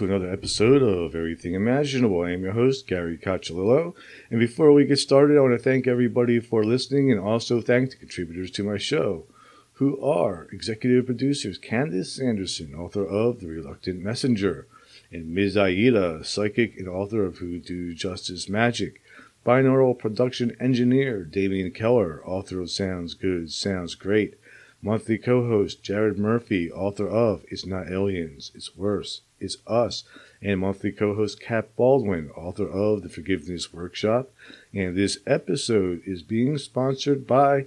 to another episode of Everything Imaginable. I am your host, Gary Cacciolillo. And before we get started, I want to thank everybody for listening and also thank the contributors to my show, who are executive producers Candace Sanderson, author of The Reluctant Messenger, and Ms. Aida, psychic and author of Hoodoo Justice Magic, binaural production engineer Damian Keller, author of Sounds Good, Sounds Great, Monthly co host Jared Murphy, author of It's Not Aliens, It's Worse, It's Us, and monthly co host Kat Baldwin, author of The Forgiveness Workshop. And this episode is being sponsored by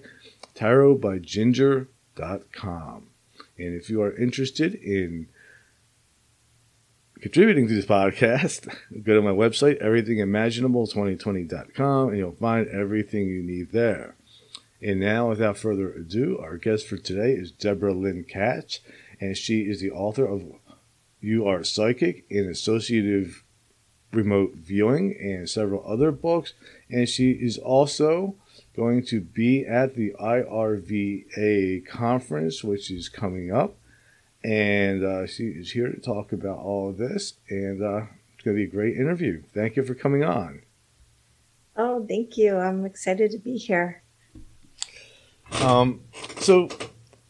tarotbyginger.com. And if you are interested in contributing to this podcast, go to my website, everythingimaginable2020.com, and you'll find everything you need there. And now, without further ado, our guest for today is Deborah Lynn Katz, and she is the author of You Are Psychic in Associative Remote Viewing and several other books. And she is also going to be at the IRVA conference, which is coming up. And uh, she is here to talk about all of this. And uh, it's going to be a great interview. Thank you for coming on. Oh, thank you. I'm excited to be here. Um, so,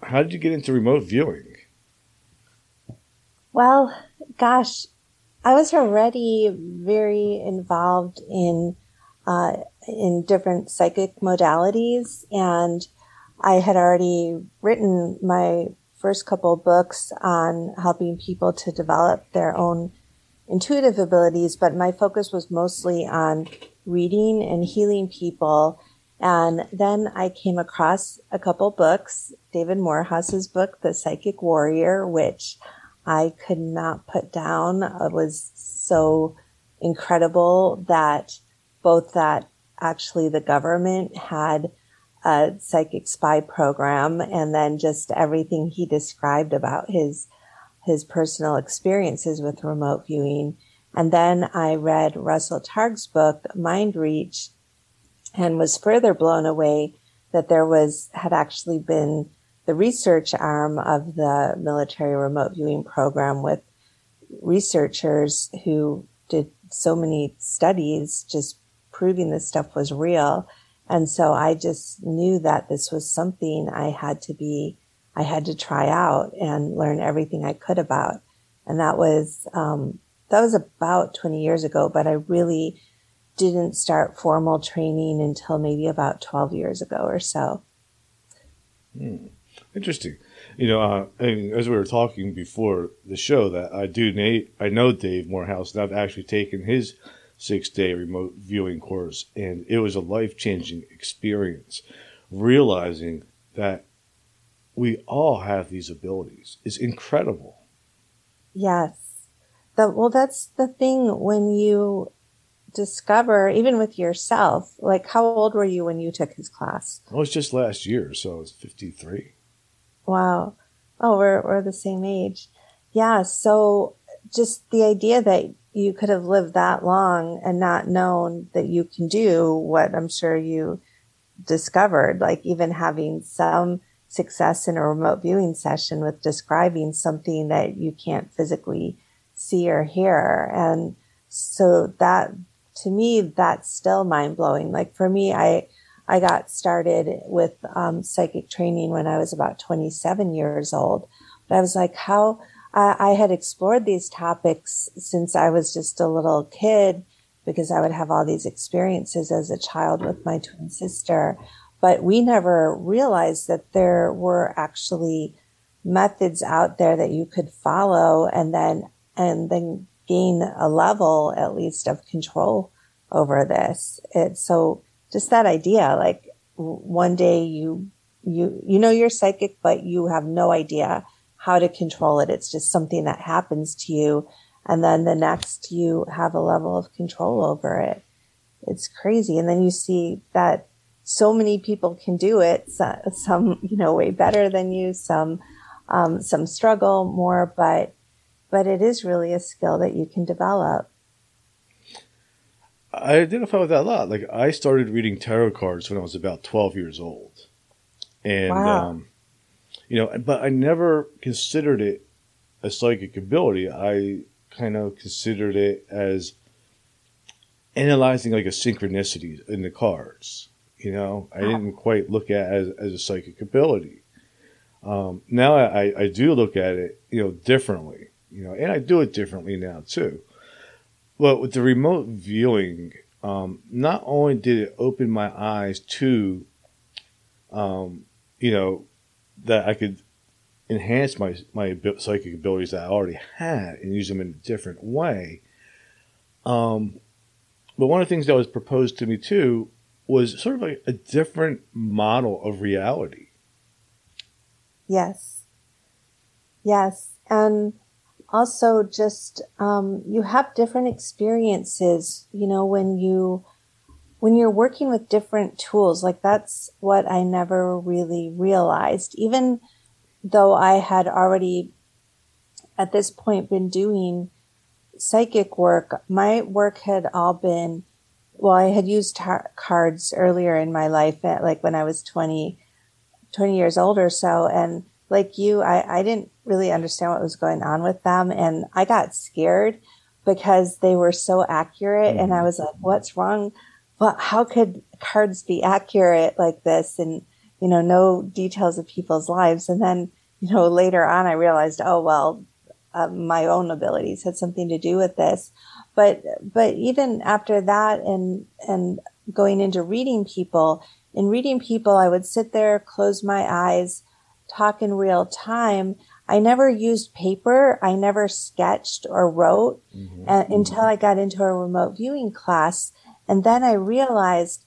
how did you get into remote viewing? Well, gosh, I was already very involved in uh, in different psychic modalities, and I had already written my first couple books on helping people to develop their own intuitive abilities, but my focus was mostly on reading and healing people. And then I came across a couple books, David Morehouse's book, The Psychic Warrior, which I could not put down. It was so incredible that both that actually the government had a psychic spy program and then just everything he described about his his personal experiences with remote viewing. And then I read Russell Targ's book, Mind Reach, and was further blown away that there was had actually been the research arm of the military remote viewing program with researchers who did so many studies just proving this stuff was real. And so I just knew that this was something I had to be, I had to try out and learn everything I could about. And that was, um, that was about 20 years ago, but I really didn't start formal training until maybe about 12 years ago or so. Hmm. Interesting. You know, uh, as we were talking before the show, that I do, Nate, I know Dave Morehouse, and I've actually taken his six day remote viewing course, and it was a life changing experience. Realizing that we all have these abilities is incredible. Yes. The, well, that's the thing when you discover, even with yourself, like how old were you when you took his class? It was just last year, so I was 53. Wow. Oh, we're, we're the same age. Yeah. So just the idea that you could have lived that long and not known that you can do what I'm sure you discovered, like even having some success in a remote viewing session with describing something that you can't physically see or hear. And so that to me, that's still mind blowing. Like for me, I, I got started with um, psychic training when I was about 27 years old. But I was like, how I, I had explored these topics since I was just a little kid because I would have all these experiences as a child with my twin sister. But we never realized that there were actually methods out there that you could follow and then, and then gain a level at least of control over this. It's so just that idea, like one day you, you, you know, you're psychic, but you have no idea how to control it. It's just something that happens to you. And then the next you have a level of control over it. It's crazy. And then you see that so many people can do it. Some, you know, way better than you, some, um, some struggle more, but but it is really a skill that you can develop. I identify with that a lot. Like I started reading tarot cards when I was about 12 years old. And, Wow. um, you know, but I never considered it a psychic ability. I kind of considered it as analyzing like a synchronicity in the cards. You know, I didn't quite look at it as, as a psychic ability. Um, now I, I do look at it, you know, differently, you know, and I do it differently now too. But with the remote viewing, um, not only did it open my eyes to, um, you know, that I could enhance my my psychic abilities that I already had and use them in a different way. Um, but one of the things that was proposed to me too was sort of like a different model of reality. Yes. Yes. And also just, um, you have different experiences, you know, when you, when you're working with different tools, like that's what I never really realized, even though I had already at this point been doing psychic work, my work had all been, well, I had used tar- cards earlier in my life, like when I was 20, 20 years old or so. And like you, I, I didn't really understand what was going on with them. And I got scared because they were so accurate. And I was like, what's wrong? Well, how could cards be accurate like this? And, you know, no details of people's lives. And then, you know, later on, I realized, oh, well, uh, my own abilities had something to do with this. But, but even after that and, and going into reading people, in reading people, I would sit there, close my eyes, talk in real time. I never used paper. I never sketched or wrote uh, until I got into a remote viewing class. And then I realized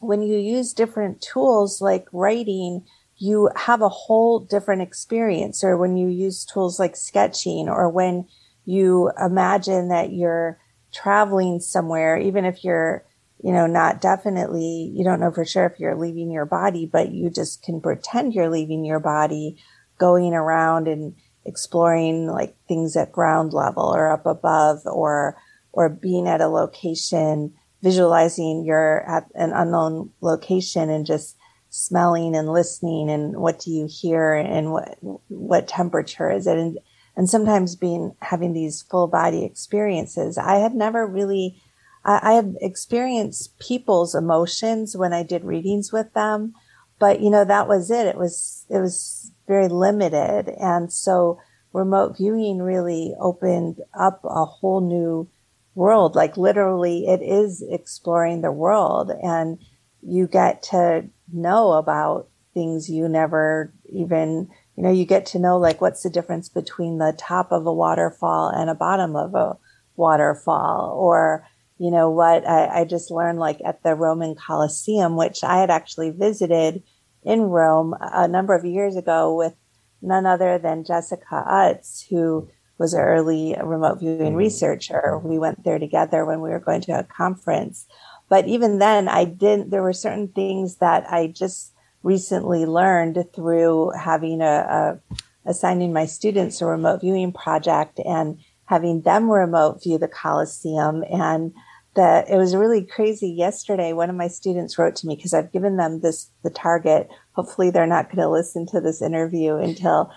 when you use different tools like writing, you have a whole different experience. Or when you use tools like sketching, or when you imagine that you're traveling somewhere, even if you're, you know, not definitely, you don't know for sure if you're leaving your body, but you just can pretend you're leaving your body, going around and exploring like things at ground level or up above or, or being at a location, visualizing you're at an unknown location and just smelling and listening and what do you hear and what what temperature is it? And and sometimes being having these full body experiences. I had never really I, I had experienced people's emotions when i did readings with them but you know that was it. It was it was very limited. And so remote viewing really opened up a whole new world. Like literally it is exploring the world. And you get to know about things you never even you know you get to know like what's the difference between the top of a waterfall and a bottom of a waterfall. Or you know what I, I just learned like at the roman colosseum which i had actually visited in rome a number of years ago with none other than jessica utts who was an early remote viewing mm-hmm. researcher. We went there together when we were going to a conference. But even then i didn't there were certain things that i just recently learned through having a, a assigning my students a remote viewing project and having them remote view the coliseum and that it was really crazy yesterday one of my students wrote to me because i've given them this the target hopefully they're not going to listen to this interview until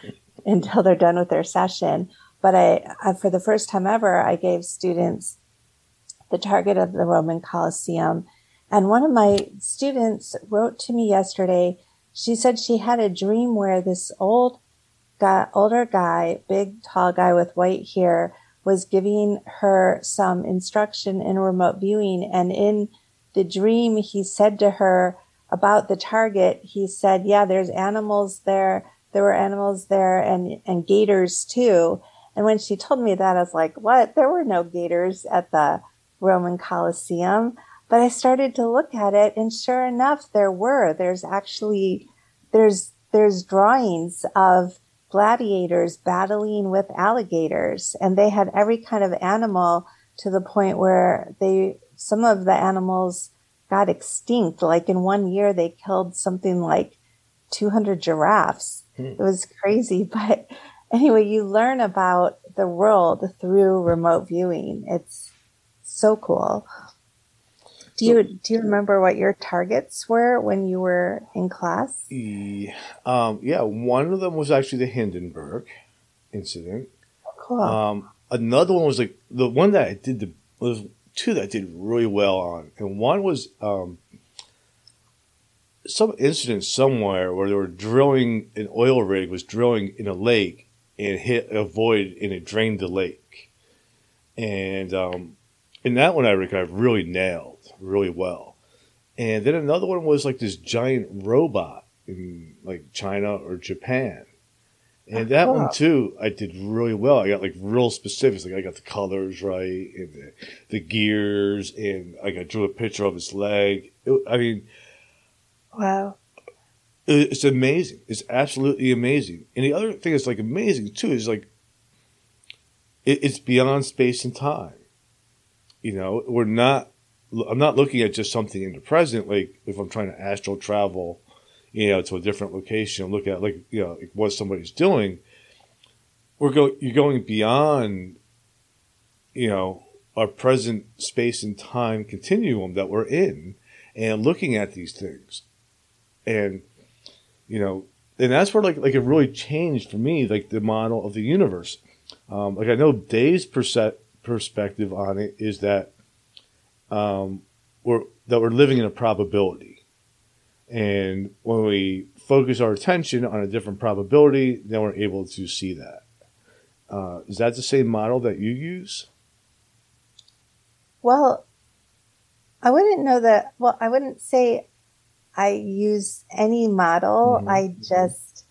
until they're done with their session but I, I for the first time ever i gave students the target of the Roman Colosseum. And one of my students wrote to me yesterday. She said she had a dream where this old guy, older guy, big, tall guy with white hair was giving her some instruction in remote viewing. And in the dream, he said to her about the target, he said, yeah, there's animals there. There were animals there and, and gators too. And when she told me that, I was like, what? There were no gators at the Roman Colosseum. But I started to look at it and sure enough, there were. There's actually, there's, there's drawings of gladiators battling with alligators and they had every kind of animal to the point where they, some of the animals got extinct. Like in one year, they killed something like 200 giraffes. Hmm. It was crazy. But anyway, you learn about the world through remote viewing. It's so cool. Do you do you remember what your targets were when you were in class? Yeah, um, yeah, one of them was actually the Hindenburg incident. Cool. Um, another one was like the one that I did the was two that I did really well on, and one was um, some incident somewhere where they were drilling an oil rig was drilling in a lake and hit a void and it drained the lake, and um, and that one I I really nailed really well. And then another one was like this giant robot in like China or Japan. And that one ah. too, I did really well. I got like real specifics. Like I got the colors right and the, the gears, and like I drew a picture of his leg. It, I mean, wow, it, it's amazing. It's absolutely amazing. And the other thing that's like amazing too is like it, it's beyond space and time. You know, we're not I'm not looking at just something in the present. Like if I'm trying to astral travel, you know, to a different location, look at like you know like what somebody's doing. We're going. You're going beyond, you know, our present space and time continuum that we're in, and looking at these things, and you know, and that's where like like it really changed for me, like the model of the universe. Um, like I know Dave's perse- perspective on it is that um, we're, that we're living in a probability. And when we focus our attention on a different probability, then we're able to see that. Uh, is that the same model that you use? Well, I wouldn't know that. Well, I wouldn't say I use any model. Mm-hmm. I just,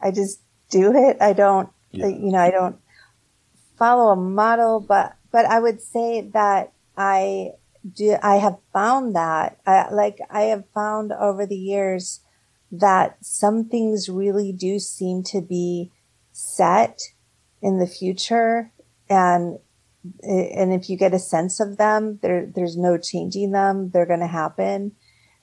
I just do it. I don't, yeah. you know, I don't follow a model, but, but I would say that I do I have found that I, like I have found over the years that some things really do seem to be set in the future and and if you get a sense of them there there's no changing them they're going to happen.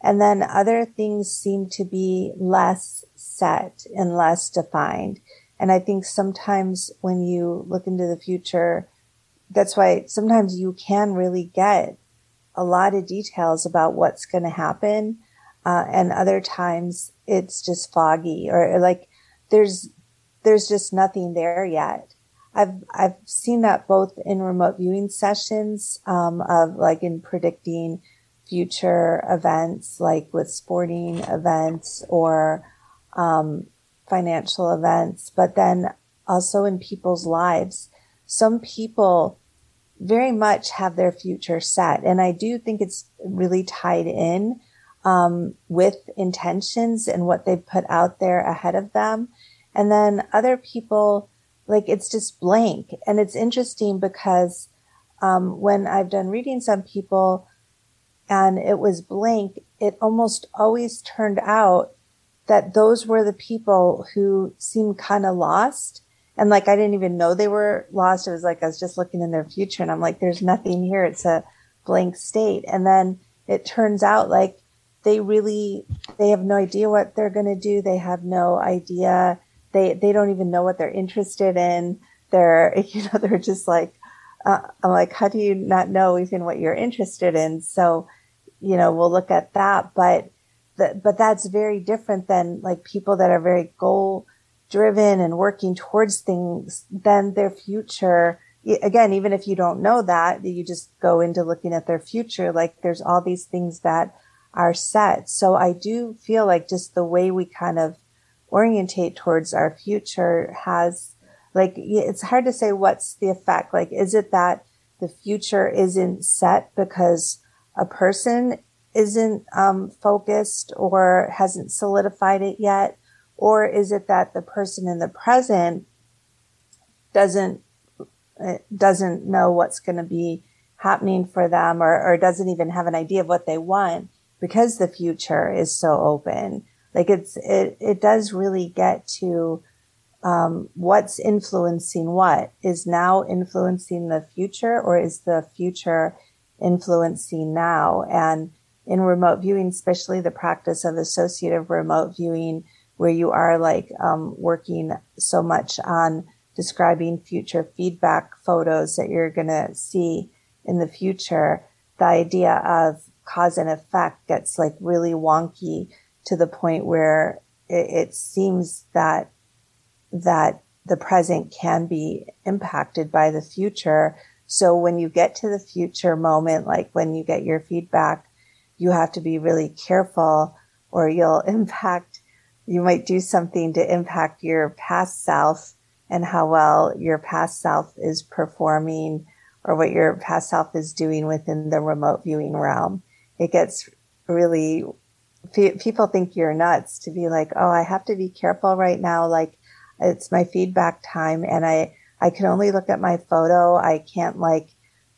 And then other things seem to be less set and less defined. And i think sometimes when you look into the future that's why sometimes you can really get a lot of details about what's going to happen. Uh, and other times it's just foggy or, or like there's, there's just nothing there yet. I've, I've seen that both in remote viewing sessions, um, of like in predicting future events, like with sporting events or, um, financial events, but then also in people's lives. Some people very much have their future set. And I do think it's really tied in um, with intentions and what they've put out there ahead of them. And then other people, like it's just blank. And it's interesting because um, when I've done readings on people and it was blank, it almost always turned out that those were the people who seemed kind of lost and like I didn't even know they were lost. It was like I was just looking in their future and I'm like, there's nothing here. It's a blank state. And then it turns out like they really they have no idea what they're going to do. They have no idea. They they don't even know what they're interested in. They're you know they're just like uh, I'm like, how do you not know even what you're interested in? So you know we'll look at that, but the, but that's very different than like people that are very goal driven and working towards things, then their future, again, even if you don't know that, you just go into looking at their future, like there's all these things that are set. So I do feel like just the way we kind of orientate towards our future has like, it's hard to say what's the effect. Like, is it that the future isn't set because a person isn't um, focused or hasn't solidified it yet? Or is it that the person in the present doesn't, uh, doesn't know what's going to be happening for them or, or doesn't even have an idea of what they want because the future is so open. Like it's, it, it does really get to, um, what's influencing what is now influencing the future or is the future influencing now? And in remote viewing, especially the practice of associative remote viewing, where you are like um, working so much on describing future feedback photos that you're going to see in the future, the idea of cause and effect gets like really wonky to the point where it, it seems that that the present can be impacted by the future. So when you get to the future moment, like when you get your feedback, you have to be really careful or you'll impact, you might do something to impact your past self and how well your past self is performing or what your past self is doing within the remote viewing realm. It gets really, people think you're nuts to be like, oh, I have to be careful right now. Like it's my feedback time and I, I can only look at my photo. I can't like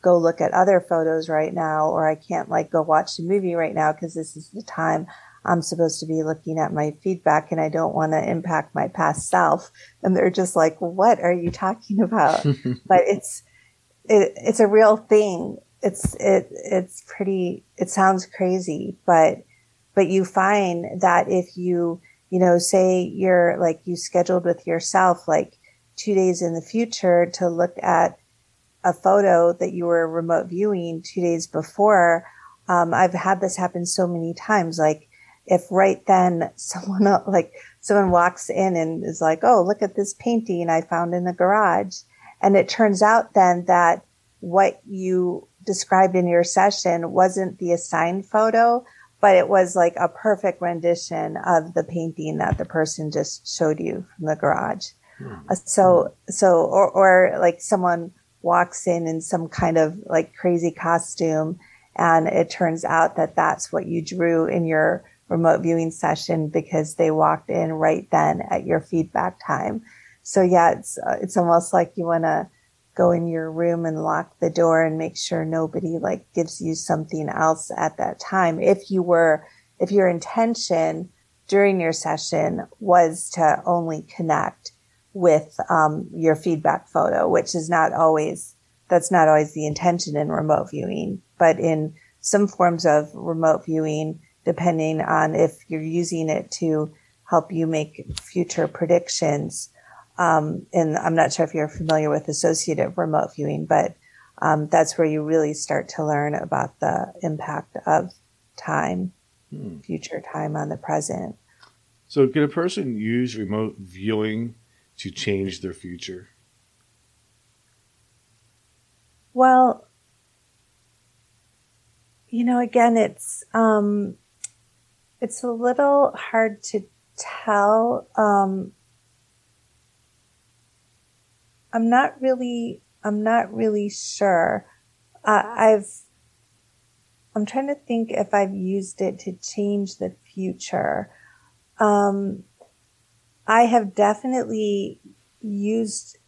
go look at other photos right now, or I can't like go watch the movie right now because this is the time I'm supposed to be looking at my feedback and I don't want to impact my past self. And they're just like, what are you talking about? but it's, it, it's a real thing. It's, it, it's pretty, it sounds crazy, but, but you find that if you, you know, say you're like you scheduled with yourself, like two days in the future to look at a photo that you were remote viewing two days before. Um, I've had this happen so many times. Like if right then someone like someone walks in and is like, "Oh, look at this painting I found in the garage," and it turns out then that what you described in your session wasn't the assigned photo, but it was like a perfect rendition of the painting that the person just showed you from the garage. Mm. So, so, or, or like someone walks in in some kind of like crazy costume and it turns out that that's what you drew in your remote viewing session because they walked in right then at your feedback time. So yeah, it's, uh, it's almost like you want to go in your room and lock the door and make sure nobody like gives you something else at that time. If you were, if your intention during your session was to only connect with um, your feedback photo, which is not always, that's not always the intention in remote viewing, but in some forms of remote viewing, depending on if you're using it to help you make future predictions, um, and I'm not sure if you're familiar with associative remote viewing, but um, that's where you really start to learn about the impact of time, hmm. future time on the present. So, can a person use remote viewing to change their future? Well, you know, again, it's um, it's a little hard to tell. Um, I'm not really, I'm not really sure. Uh, I've, I'm trying to think if I've used it to change the future. Um, I have definitely used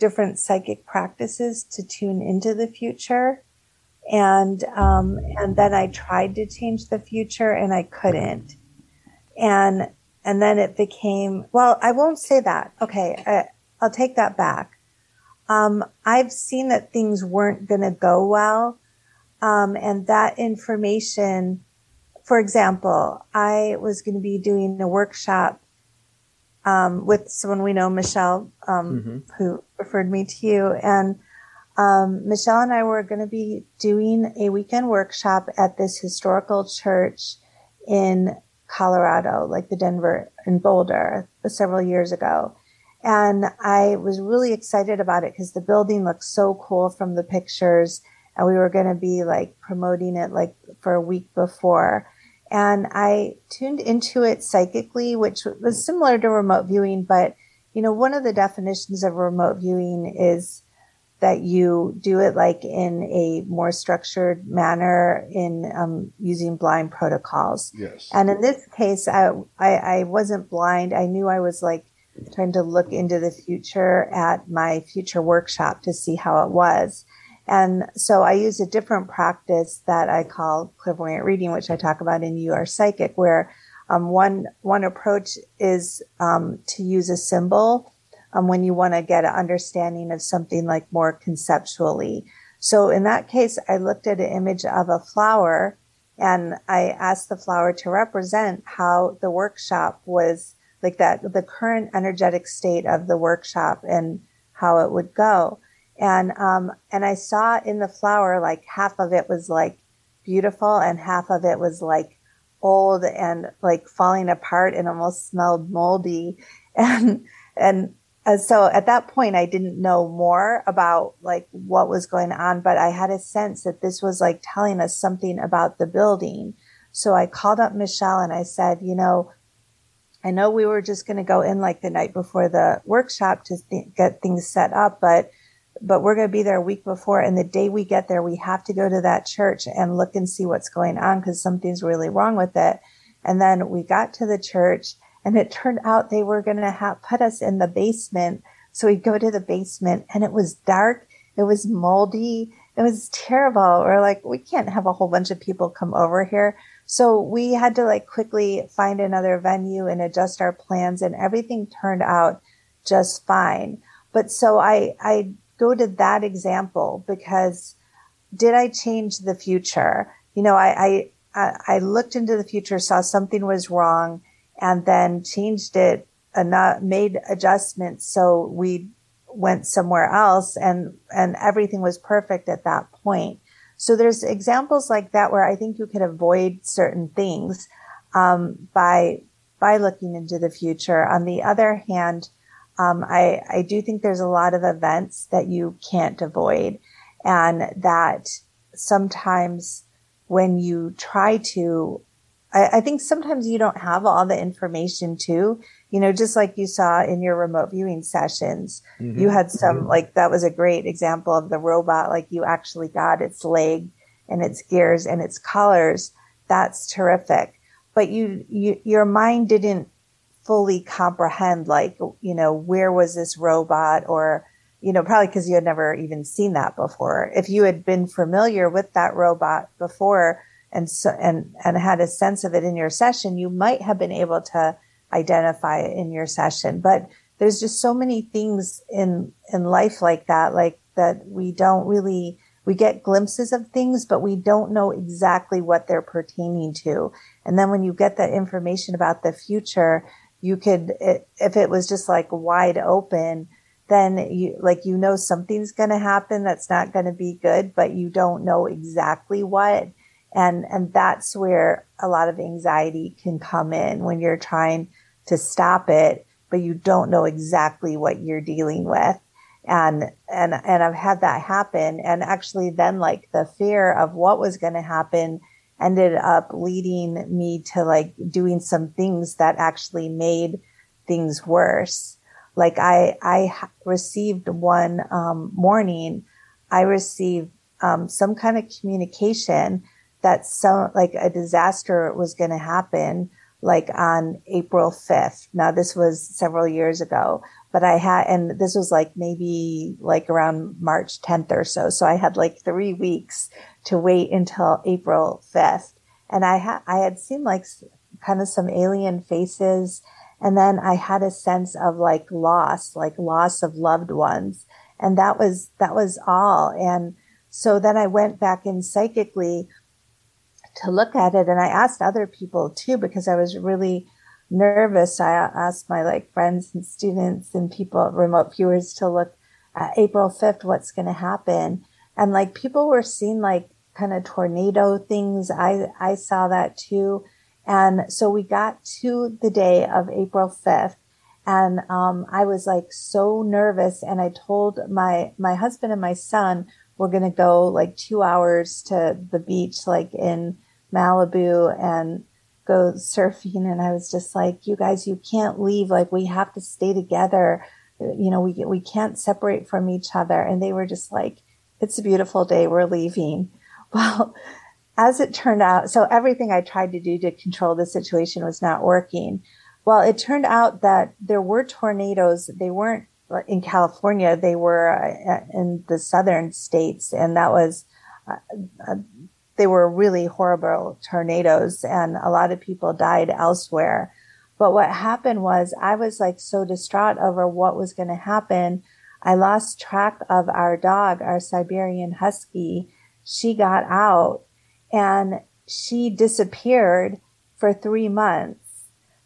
different psychic practices to tune into the future. And, um, and then I tried to change the future and I couldn't. And, and then it became, well, I won't say that. Okay. I, I'll take that back. Um, I've seen that things weren't going to go well. Um, and that information, for example, I was going to be doing a workshop um, with someone we know, Michelle, um, mm-hmm. who referred me to you. And um, Michelle and I were going to be doing a weekend workshop at this historical church in Colorado, like the Denver and Boulder, several years ago. And I was really excited about it because the building looked so cool from the pictures. And we were going to be like promoting it like for a week before. And I tuned into it psychically, which was similar to remote viewing. But, you know, one of the definitions of remote viewing is that you do it like in a more structured manner in um, using blind protocols. Yes. And in this case, I, I, I wasn't blind. I knew I was like trying to look into the future at my future workshop to see how it was. And so I use a different practice that I call clairvoyant reading, which I talk about in You Are Psychic, where um, one one approach is um, to use a symbol um, when you want to get an understanding of something like more conceptually. So in that case, I looked at an image of a flower and I asked the flower to represent how the workshop was like that, the current energetic state of the workshop and how it would go. And, um, and I saw in the flower, like half of it was like beautiful and half of it was like old and like falling apart and almost smelled moldy. And, and, so at that point, I didn't know more about like what was going on, but I had a sense that this was like telling us something about the building. So I called up Michelle and I said, you know, I know we were just going to go in like the night before the workshop to th- get things set up, but but we're going to be there a week before. And the day we get there, we have to go to that church and look and see what's going on because something's really wrong with it. And then we got to the church and it turned out they were going to have put us in the basement. So we'd go to the basement and it was dark. It was moldy. It was terrible. We're like, we can't have a whole bunch of people come over here. So we had to like quickly find another venue and adjust our plans and everything turned out just fine. But so I, I go to that example because did I change the future? You know, I, I, I looked into the future, saw something was wrong and then changed it enough, made adjustments. So we went somewhere else and, and everything was perfect at that point. So there's examples like that where I think you could avoid certain things, um, by, by looking into the future. On the other hand, um, I, I do think there's a lot of events that you can't avoid and that sometimes when you try to, I, I think sometimes you don't have all the information too. You know, just like you saw in your remote viewing sessions, mm-hmm. you had some, mm-hmm. like, that was a great example of the robot. Like you actually got its leg and its gears and its colors. That's terrific. But you, you, your mind didn't fully comprehend like you know where was this robot or you know probably because you had never even seen that before if you had been familiar with that robot before and so and and had a sense of it in your session you might have been able to identify it in your session but there's just so many things in in life like that like that we don't really we get glimpses of things but we don't know exactly what they're pertaining to and then when you get that information about the future you could, if it was just like wide open, then you, like, you know, something's going to happen that's not going to be good, but you don't know exactly what. And, and that's where a lot of anxiety can come in when you're trying to stop it, but you don't know exactly what you're dealing with. And, and, and I've had that happen. And actually then like the fear of what was going to happen ended up leading me to like doing some things that actually made things worse. Like I, I received one um, morning, I received um, some kind of communication that some like a disaster was going to happen like on April 5th. Now this was several years ago, but I had, and this was like maybe like around March 10th or so. So I had like three weeks to wait until April 5th. And I had, I had seen like kind of some alien faces. And then I had a sense of like loss, like loss of loved ones. And that was, that was all. And so then I went back in psychically to look at it. And I asked other people too, because I was really nervous. I asked my like friends and students and people, remote viewers to look at April 5th, what's going to happen. And like people were seeing like kind of tornado things. I, I saw that too. And so we got to the day of April 5th and, um, I was like so nervous and I told my, my husband and my son, we're going to go like two hours to the beach, like in Malibu and go surfing. And I was just like, you guys, you can't leave. Like we have to stay together. You know, we, we can't separate from each other. And they were just like, it's a beautiful day. We're leaving. Well, as it turned out, so everything I tried to do to control the situation was not working. Well, it turned out that there were tornadoes. They weren't in California. They were uh, in the southern states. And that was, uh, uh, they were really horrible tornadoes and a lot of people died elsewhere. But what happened was I was like so distraught over what was going to happen. I lost track of our dog, our Siberian Husky she got out and she disappeared for three months.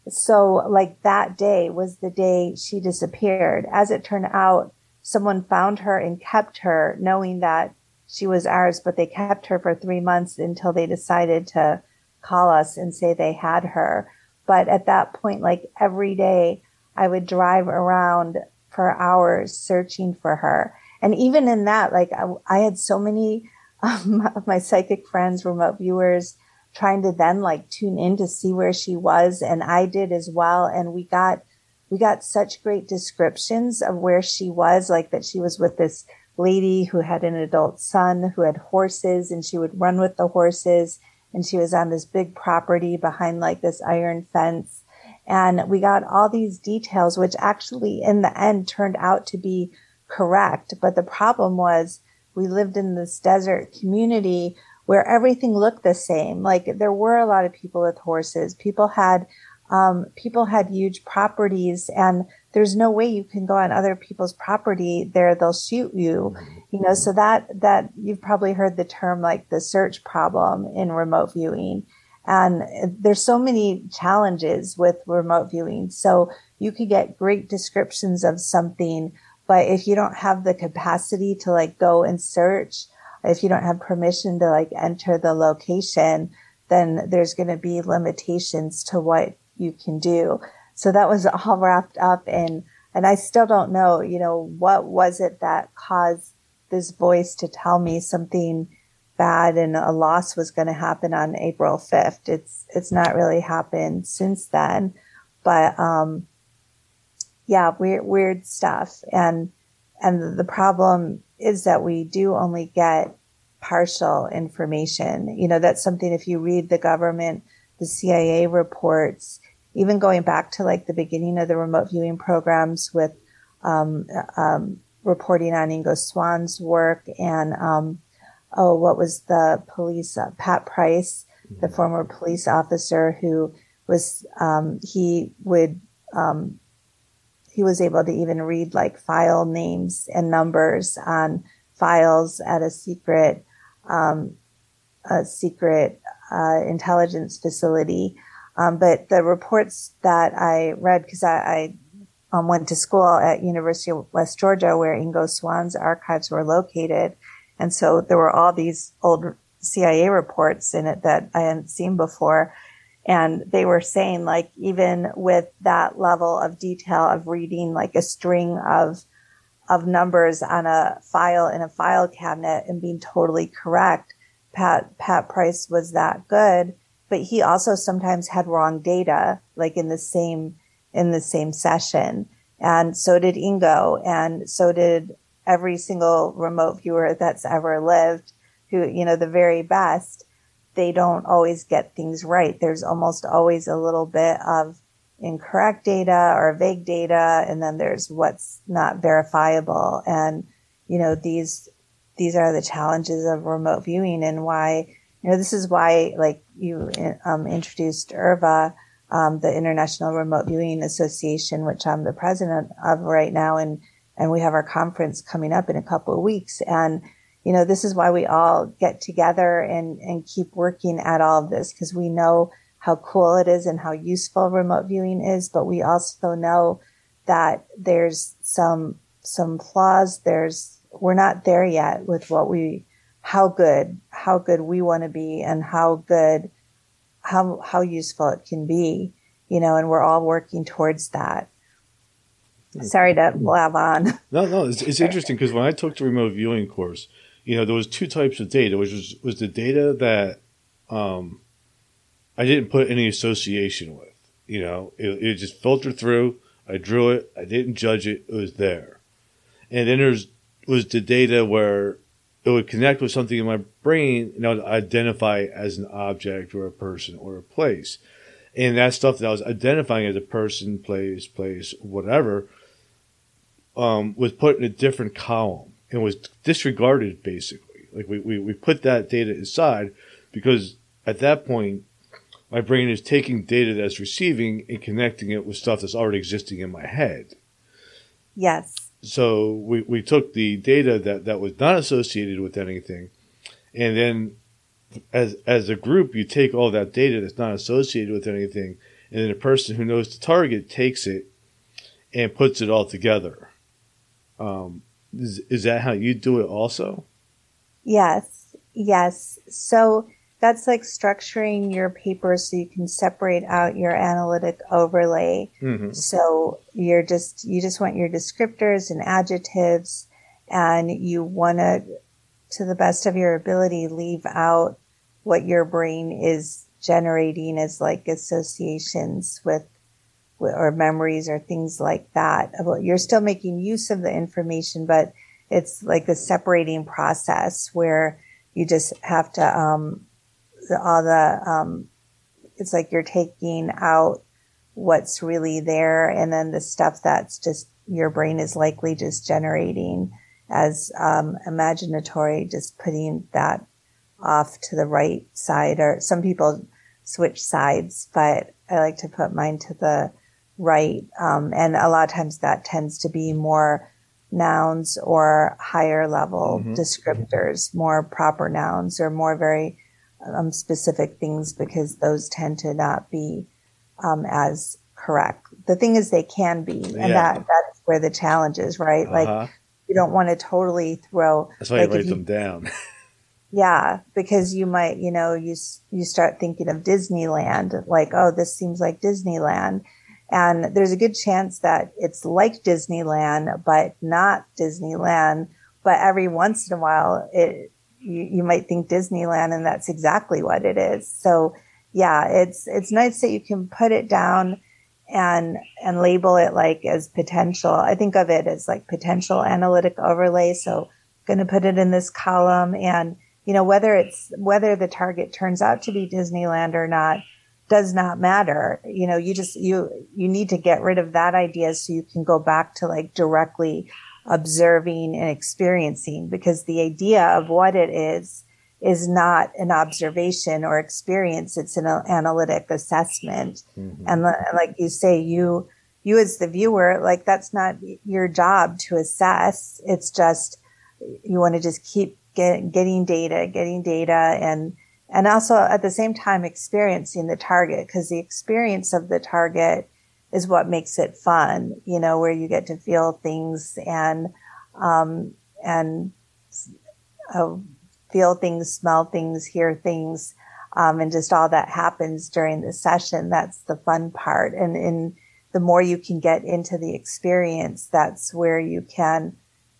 So like that day was the day she disappeared. As it turned out, someone found her and kept her knowing that she was ours, but they kept her for three months until they decided to call us and say they had her. But at that point, like every day, I would drive around for hours searching for her. And even in that, like I, I had so many um, of my psychic friends, remote viewers, trying to then like tune in to see where she was. And I did as well. And we got, we got such great descriptions of where she was, like that she was with this lady who had an adult son who had horses and she would run with the horses. And she was on this big property behind like this iron fence. And we got all these details, which actually in the end turned out to be correct. But the problem was we lived in this desert community where everything looked the same. Like there were a lot of people with horses. People had, um, people had huge properties and there's no way you can go on other people's property there. They'll shoot you, mm-hmm. you know, so that, that you've probably heard the term like the search problem in remote viewing. And there's so many challenges with remote viewing. So you could get great descriptions of something, but if you don't have the capacity to like go and search, if you don't have permission to like enter the location, then there's going to be limitations to what you can do. So that was all wrapped up in, and I still don't know, you know, what was it that caused this voice to tell me something bad and a loss was going to happen on April 5th. It's, it's not really happened since then, but, um, yeah, weird, weird stuff. And, and the problem is that we do only get partial information. You know, that's something if you read the government, the CIA reports, even going back to like the beginning of the remote viewing programs with um, um, reporting on Ingo Swann's work and um, oh, what was the police uh, Pat Price, the former police officer who was um, he would um, he was able to even read like file names and numbers on files at a secret um, a secret uh, intelligence facility. Um, but the reports that I read, because I, I um, went to school at University of West Georgia, where Ingo Swann's archives were located, and so there were all these old CIA reports in it that I hadn't seen before. And they were saying like, even with that level of detail of reading like a string of, of numbers on a file in a file cabinet and being totally correct, Pat, Pat Price was that good, but he also sometimes had wrong data, like in the same, in the same session. And so did Ingo and so did every single remote viewer that's ever lived who, you know, the very best, they don't always get things right. There's almost always a little bit of incorrect data or vague data. And then there's what's not verifiable. And, you know, these, these are the challenges of remote viewing and why, you know, this is why, like you um, introduced IRVA, um, the International Remote Viewing Association, which I'm the president of right now. And and we have our conference coming up in a couple of weeks. And, you know, this is why we all get together and, and keep working at all of this because we know how cool it is and how useful remote viewing is. But we also know that there's some, some flaws. There's, we're not there yet with what we, how good, how good we want to be and how good, how, how useful it can be, you know, and we're all working towards that. Sorry to blab on. No, no, it's, it's interesting because when I took the remote viewing course, you know, there was two types of data, which was, was the data that um, I didn't put any association with. You know, it, it just filtered through. I drew it. I didn't judge it. It was there. And then there's was the data where it would connect with something in my brain and I would identify as an object or a person or a place. And that stuff that I was identifying as a person, place, place, whatever – um, was put in a different column and was disregarded basically. Like we, we, we put that data aside because at that point, my brain is taking data that's receiving and connecting it with stuff that's already existing in my head. Yes. So we, we took the data that, that was not associated with anything. And then as, as a group, you take all that data that's not associated with anything. And then a person who knows the target takes it and puts it all together. Um, is, is that how you do it also? Yes, yes. So that's like structuring your paper so you can separate out your analytic overlay. Mm-hmm. So you're just you just want your descriptors and adjectives, and you want to, to the best of your ability, leave out what your brain is generating as like associations with or memories or things like that. You're still making use of the information, but it's like a separating process where you just have to um, all the um, it's like you're taking out what's really there and then the stuff that's just your brain is likely just generating as um, imaginatory just putting that off to the right side or some people switch sides but i like to put mine to the right um, and a lot of times that tends to be more nouns or higher level Mhm. descriptors more proper nouns or more very um, specific things because those tend to not be um, as correct. The thing is, they can be, and Yeah. that that's where the challenge is, right? Like Uh-huh. you don't want to totally throw. That's why like if write you- them down. Yeah, because you might, you know, you you start thinking of Disneyland, like, oh, this seems like Disneyland, and there's a good chance that it's like Disneyland, but not Disneyland. But every once in a while, it you, you might think Disneyland, and that's exactly what it is. So, yeah, it's it's nice that you can put it down and and label it like as potential. I think of it as like potential analytic overlay. So, going to put it in this column and you know whether it's whether the target turns out to be disneyland or not does not matter you know you just you you need to get rid of that idea so you can go back to like directly observing and experiencing because the idea of what it is is not an observation or experience it's an analytic assessment Mhm. and like you say you you as the viewer like that's not your job to assess it's just you want to just keep get, getting data getting data and and also at the same time experiencing the target because the experience of the target is what makes it fun you know where you get to feel things and um and uh, feel things smell things hear things um, and just all that happens during the session that's the fun part. And in the more you can get into the experience that's where you can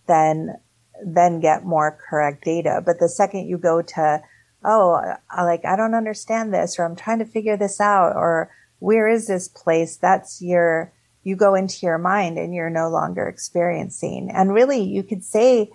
then then get more correct data. But the second you go to oh like i don't understand this or i'm trying to figure this out or where is this place? That's your you go into your mind and you're no longer experiencing. And really you could say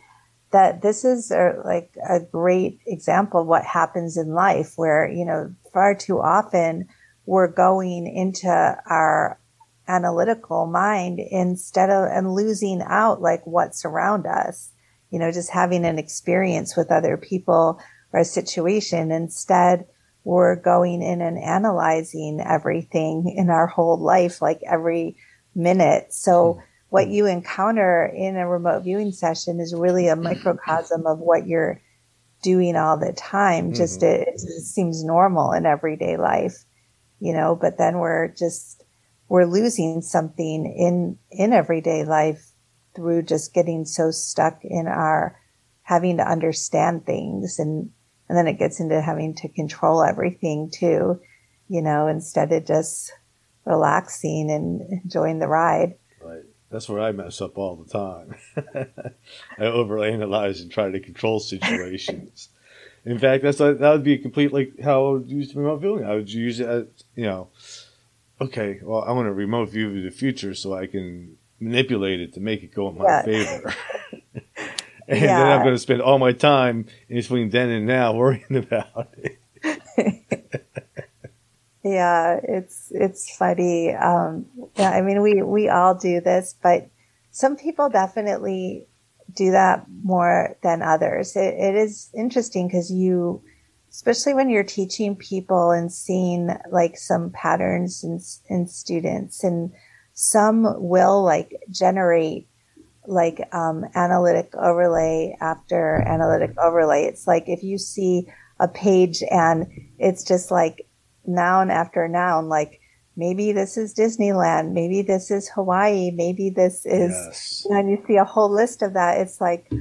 that this is a, like a great example of what happens in life where you know far too often we're going into our analytical mind instead of and losing out like what's around us you know just having an experience with other people or a situation. Instead we're going in and analyzing everything in our whole life like every minute. So hmm. what you encounter in a remote viewing session is really a microcosm of what you're doing all the time. Hmm. Just it, it just seems normal in everyday life you know but then we're just we're losing something in in everyday life through just getting so stuck in our having to understand things and and then it gets into having to control everything too you know instead of just relaxing and enjoying the ride Right. That's where I mess up all the time. I overanalyze and try to control situations. In fact, that's that would be complete like how I would use remote viewing. I would use it, as, you know. Okay, well, I want to remote view of the future so I can manipulate it to make it go in my Yeah. favor. and then I'm going to spend all my time in between then and now worrying about it. Yeah, it's it's funny. Um, yeah, I mean, we we all do this, but some people definitely do that more than others. It, it is interesting because you, especially when you're teaching people and seeing like some patterns in in students, and some will like generate like um, analytic overlay after analytic overlay. It's like if you see a page and it's just like noun after noun, like maybe this is Disneyland, maybe this is Hawaii, maybe this is, yes. you know, and you see a whole list of that. It's like,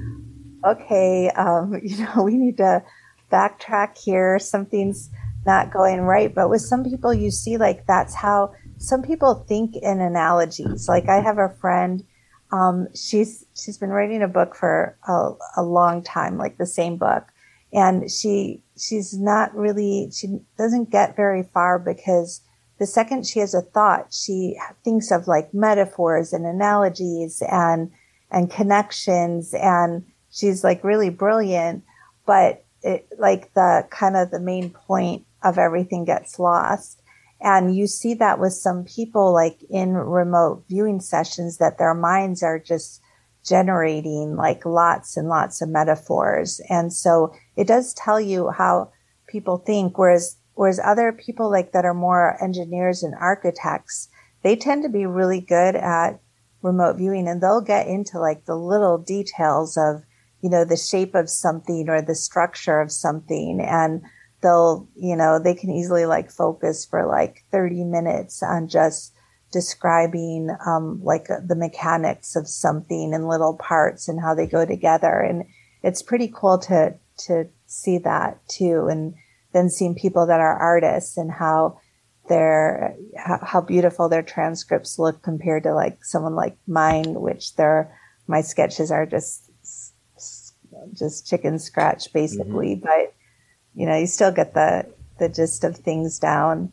okay, um, you know, we need to backtrack here. Something's not going right. But with some people, you see, like, that's how some people think in analogies. Like, I have a friend, um, she's, she's been writing a book for a, a long time, like the same book. And she, she's not really, she doesn't get very far because the second she has a thought, she thinks of like metaphors and analogies and, and connections. And she's like really brilliant, but it, like the kind of the main point of everything gets lost. And you see that with some people like in remote viewing sessions that their minds are just generating like lots and lots of metaphors. And so it does tell you how people think. Whereas Whereas other people like that are more engineers and architects, they tend to be really good at remote viewing and they'll get into like the little details of, you know, the shape of something or the structure of something. And they'll, you know, they can easily like focus for like 30 minutes on just describing, um, like the mechanics of something and little parts and how they go together. And it's pretty cool to, to see that too. And, then seeing people that are artists and how their how, beautiful their transcripts look compared to like someone like mine, which their my sketches are just just chicken scratch basically. Mm-hmm. But you know, you still get the the gist of things down.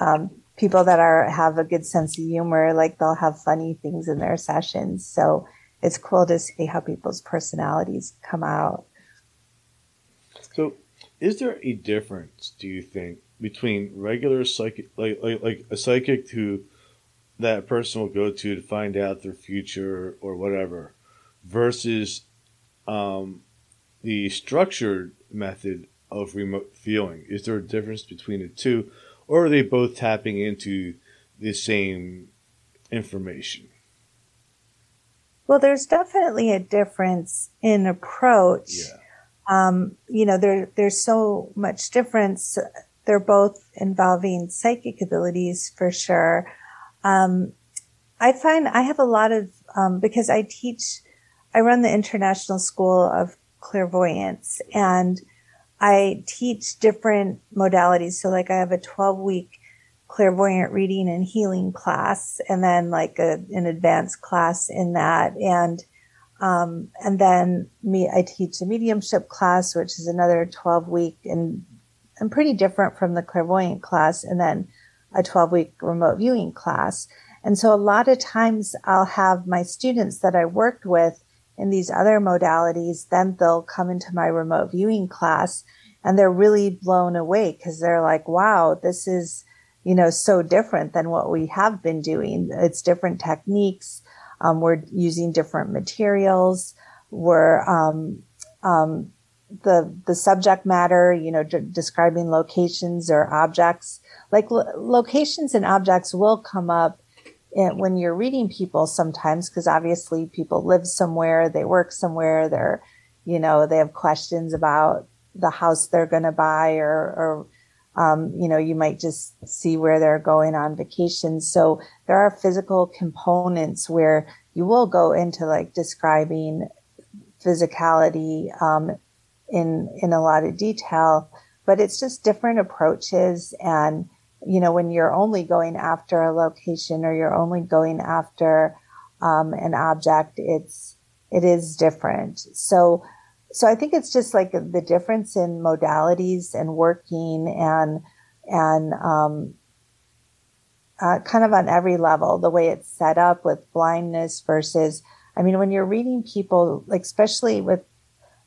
Um, people that are have a good sense of humor, like they'll have funny things in their sessions. So it's cool to see how people's personalities come out. So is there a difference, do you think, between regular psychic, like, like, like a psychic who that person will go to to find out their future or whatever, versus um, the structured method of remote viewing? Is there a difference between the two, or are they both tapping into the same information? Well, there's definitely a difference in approach. Yeah um, you know, there, there's so much difference. They're both involving psychic abilities for sure. Um, I find I have a lot of, um, because I teach, I run the International School of Clairvoyance and I teach different modalities. So like I have a 12 week clairvoyant reading and healing class and then like a, an advanced class in that. And um, and then me, I teach a mediumship class, which is another 12 week and, and pretty different from the clairvoyant class. And then a 12 week remote viewing class. And so a lot of times I'll have my students that I worked with in these other modalities, then they'll come into my remote viewing class and they're really blown away because they're like, wow, this is, you know, so different than what we have been doing. It's different techniques. Um, we're using different materials. We're um, um, the the subject matter, you know, d- describing locations or objects. Like lo- locations and objects will come up when you're reading people sometimes, because obviously people live somewhere, they work somewhere, they're, you know, they have questions about the house they're going to buy or, or um, you know, you might just see where they're going on vacation. So there are physical components where you will go into like describing physicality um, in in a lot of detail, but it's just different approaches. And you know, when you're only going after a location or you're only going after um, an object, it's it is different. So so I think it's just like the difference in modalities and working and and um, uh, kind of on every level, the way it's set up with blindness versus, I mean, when you're reading people, like especially with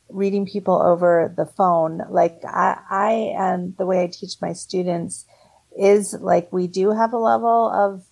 reading people over the phone, like I, I and the way I teach my students is like we do have a level of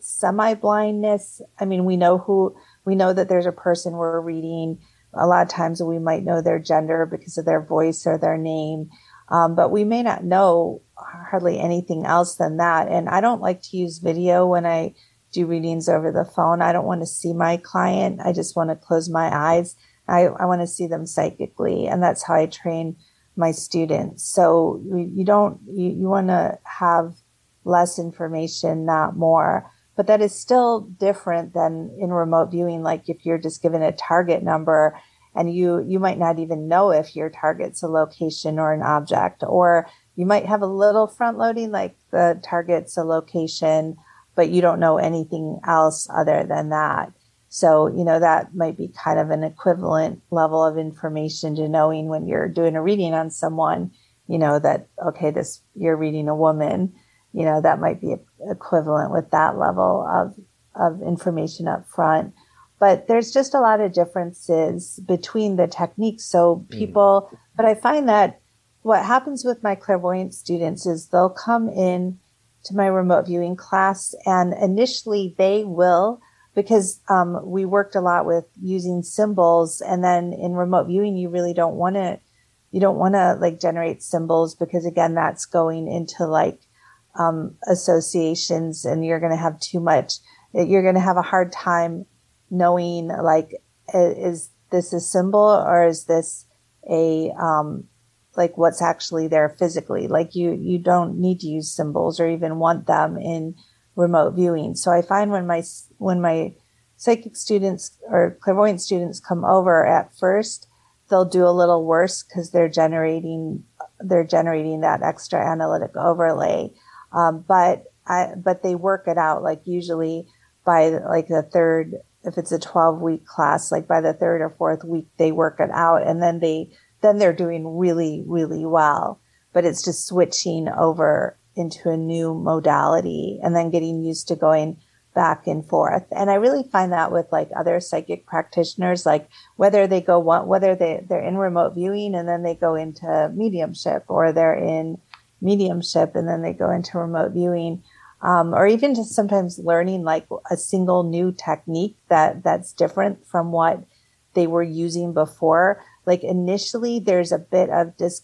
semi blindness. I mean, we know who, we know that there's a person we're reading a lot of times we might know their gender because of their voice or their name, um, but we may not know hardly anything else than that. And I don't like to use video when I do readings over the phone. I don't want to see my client. I just want to close my eyes. I, I want to see them psychically. And that's how I train my students. So you, don't, you, you want to have less information, not more. But that is still different than in remote viewing. Like if you're just given a target number and you, you might not even know if your target's a location or an object, or you might have a little front loading, like the target's a location, but you don't know anything else other than that. So, you know, that might be kind of an equivalent level of information to knowing when you're doing a reading on someone, you know, that, okay, this, you're reading a woman, you know, that might be equivalent with that level of, of information up front. But there's just a lot of differences between the techniques. So mm. people, mm. but I find that what happens with my clairvoyant students is they'll come in to my remote viewing class and initially they will because um, we worked a lot with using symbols and then in remote viewing you really don't want to you don't want to like generate symbols because again that's going into like um, associations and you're going to have too much you're going to have a hard time knowing like is this a symbol or is this a um, like what's actually there physically like you you don't need to use symbols or even want them in remote viewing. So I find when my when my psychic students or clairvoyant students come over at first, they'll do a little worse because they're generating they're generating that extra analytic overlay. Um, but I but they work it out like usually by like the third if it's a 12 week class like by the third or fourth week they work it out and then they then they're doing really really well but it's just switching over into a new modality and then getting used to going back and forth. And I really find that with like other psychic practitioners, like whether they go one, whether they, they're in remote viewing and then they go into mediumship or they're in mediumship and then they go into remote viewing. Um, or even just sometimes learning like a single new technique that that's different from what they were using before. Like initially, there's a bit of dis-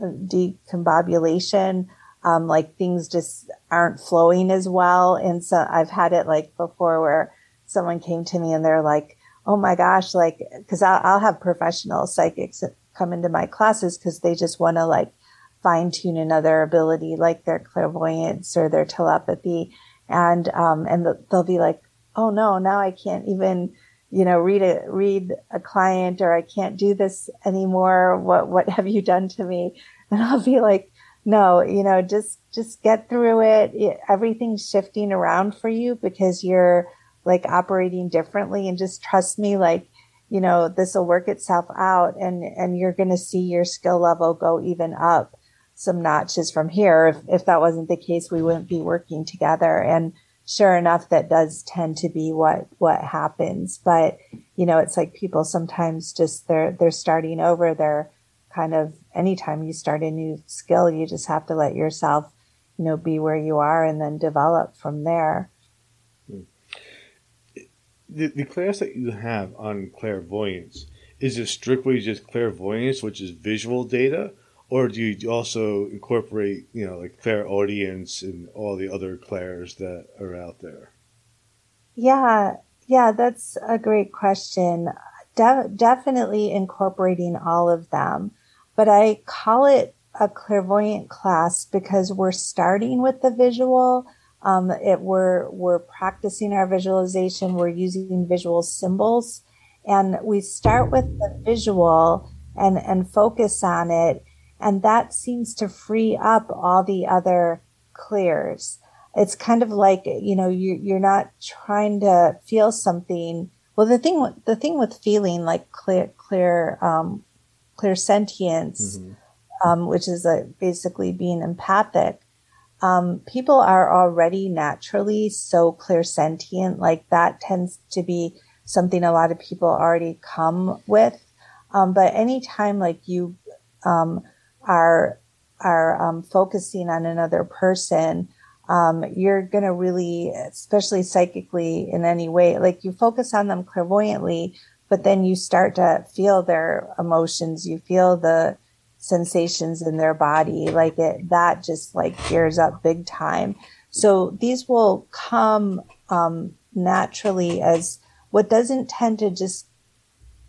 decombobulation um, like things just aren't flowing as well. And so I've had it like before where someone came to me and they're like, oh my gosh, like, cause I'll, I'll have professional psychics come into my classes because they just want to like fine tune another ability, like their clairvoyance or their telepathy. And, um, and they'll be like, oh no, now I can't even, you know, read a, read a client or I can't do this anymore. What, what have you done to me? And I'll be like, no, you know, just, just get through it. Everything's shifting around for you because you're like operating differently and just trust me, like, you know, this will work itself out and, and you're going to see your skill level go even up some notches from here. If, if that wasn't the case, we wouldn't be working together. And sure enough, that does tend to be what, what happens. But, you know, it's like people sometimes just, they're, they're starting over. They're, kind of anytime you start a new skill, you just have to let yourself, you know, be where you are and then develop from there. Hmm. The, the class that you have on clairvoyance, is it strictly just clairvoyance, which is visual data? Or do you also incorporate, you know, like clairaudience and all the other clairs that are out there? Yeah, yeah, that's a great question. De- definitely incorporating all of them but I call it a clairvoyant class because we're starting with the visual. Um, it, we're, we're practicing our visualization. We're using visual symbols and we start with the visual and, and focus on it. And that seems to free up all the other clairs. It's kind of like, you know, you, you're not trying to feel something. Well, the thing, the thing with feeling like clear, clear, um, clairsentience, mm-hmm. um, which is a, basically being empathic, um, people are already naturally so clairsentient. Like that tends to be something a lot of people already come with. Um, but anytime like you um, are are um, focusing on another person, um, you're going to really, especially psychically in any way, like you focus on them clairvoyantly, but then you start to feel their emotions. You feel the sensations in their body. Like it, that just like gears up big time. So these will come, um, naturally as what doesn't tend to just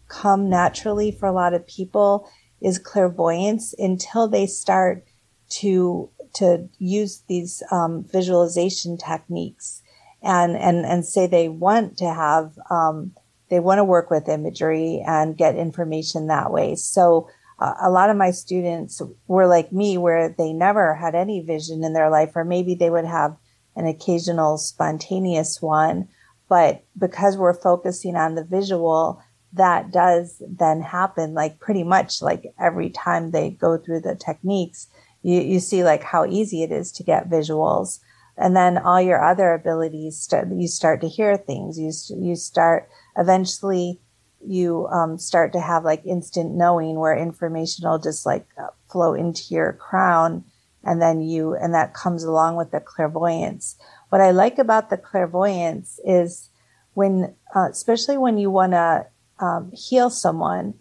come naturally for a lot of people is clairvoyance until they start to to use these um, visualization techniques and, and, and say they want to have, um, they want to work with imagery and get information that way. So uh, a lot of my students were like me, where they never had any vision in their life, or maybe they would have an occasional spontaneous one. But because we're focusing on the visual, that does then happen like pretty much like every time they go through the techniques you, you see like how easy it is to get visuals and then all your other abilities you start to hear things. You you start eventually you um, start to have like instant knowing where information will just like uh, flow into your crown. And then you and that comes along with the clairvoyance. What i like about the clairvoyance is when uh, especially when you want to um, heal someone,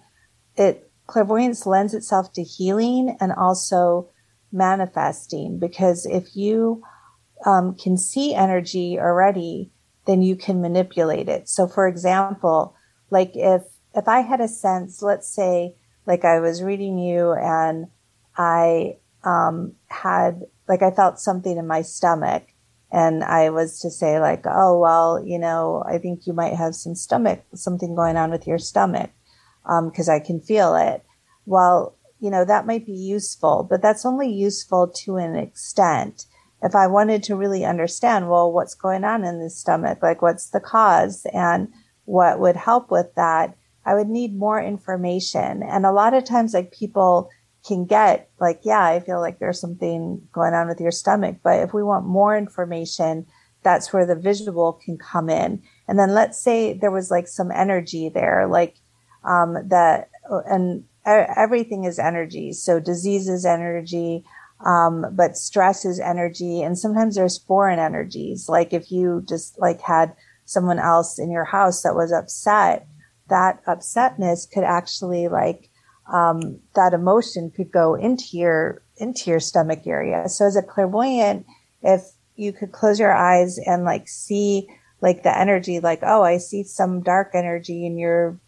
it clairvoyance lends itself to healing and also manifesting. Because if you um, can see energy already, then you can manipulate it. So, for example, like if if I had a sense, let's say, like I was reading you and I um, had like I felt something in my stomach, and I was to say like, oh, well, you know, I think you might have some stomach, something going on with your stomach. Um, cause I can feel it. Well, you know, that might be useful, but that's only useful to an extent. If I wanted to really understand, well, what's going on in the stomach? Like what's the cause and what would help with that? I would need more information. And a lot of times, like people, can get like, yeah, I feel like there's something going on with your stomach. But if we want more information, that's where the visual can come in. And then let's say there was like some energy there, like, um, that, and everything is energy. So disease is energy. Um, but stress is energy. And sometimes there's foreign energies. Like if you just like had someone else in your house that was upset, that upsetness could actually like um, that emotion could go into your into your stomach area. So as a clairvoyant, if you could close your eyes and like see like the energy, like oh, I see some dark energy in your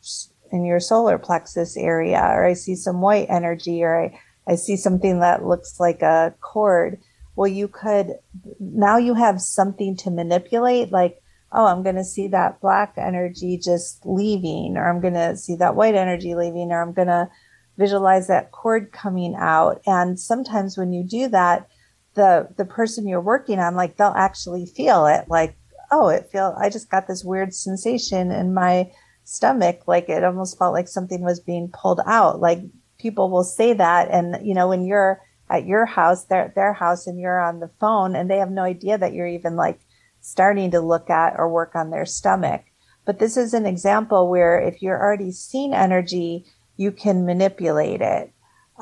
in your solar plexus area, or I see some white energy, or I, I see something that looks like a cord. Well, you could now you have something to manipulate, like oh, I'm going to see that black energy just leaving, or I'm going to see that white energy leaving, or I'm going to visualize that cord coming out. And sometimes when you do that, the, the person you're working on, like they'll actually feel it like, oh, it feel, I just got this weird sensation in my stomach. Like it almost felt like something was being pulled out. Like people will say that. And, you know, when you're at your house, their, their house and you're on the phone and they have no idea that you're even like starting to look at or work on their stomach. But this is an example where if you're already seeing energy, you can manipulate it.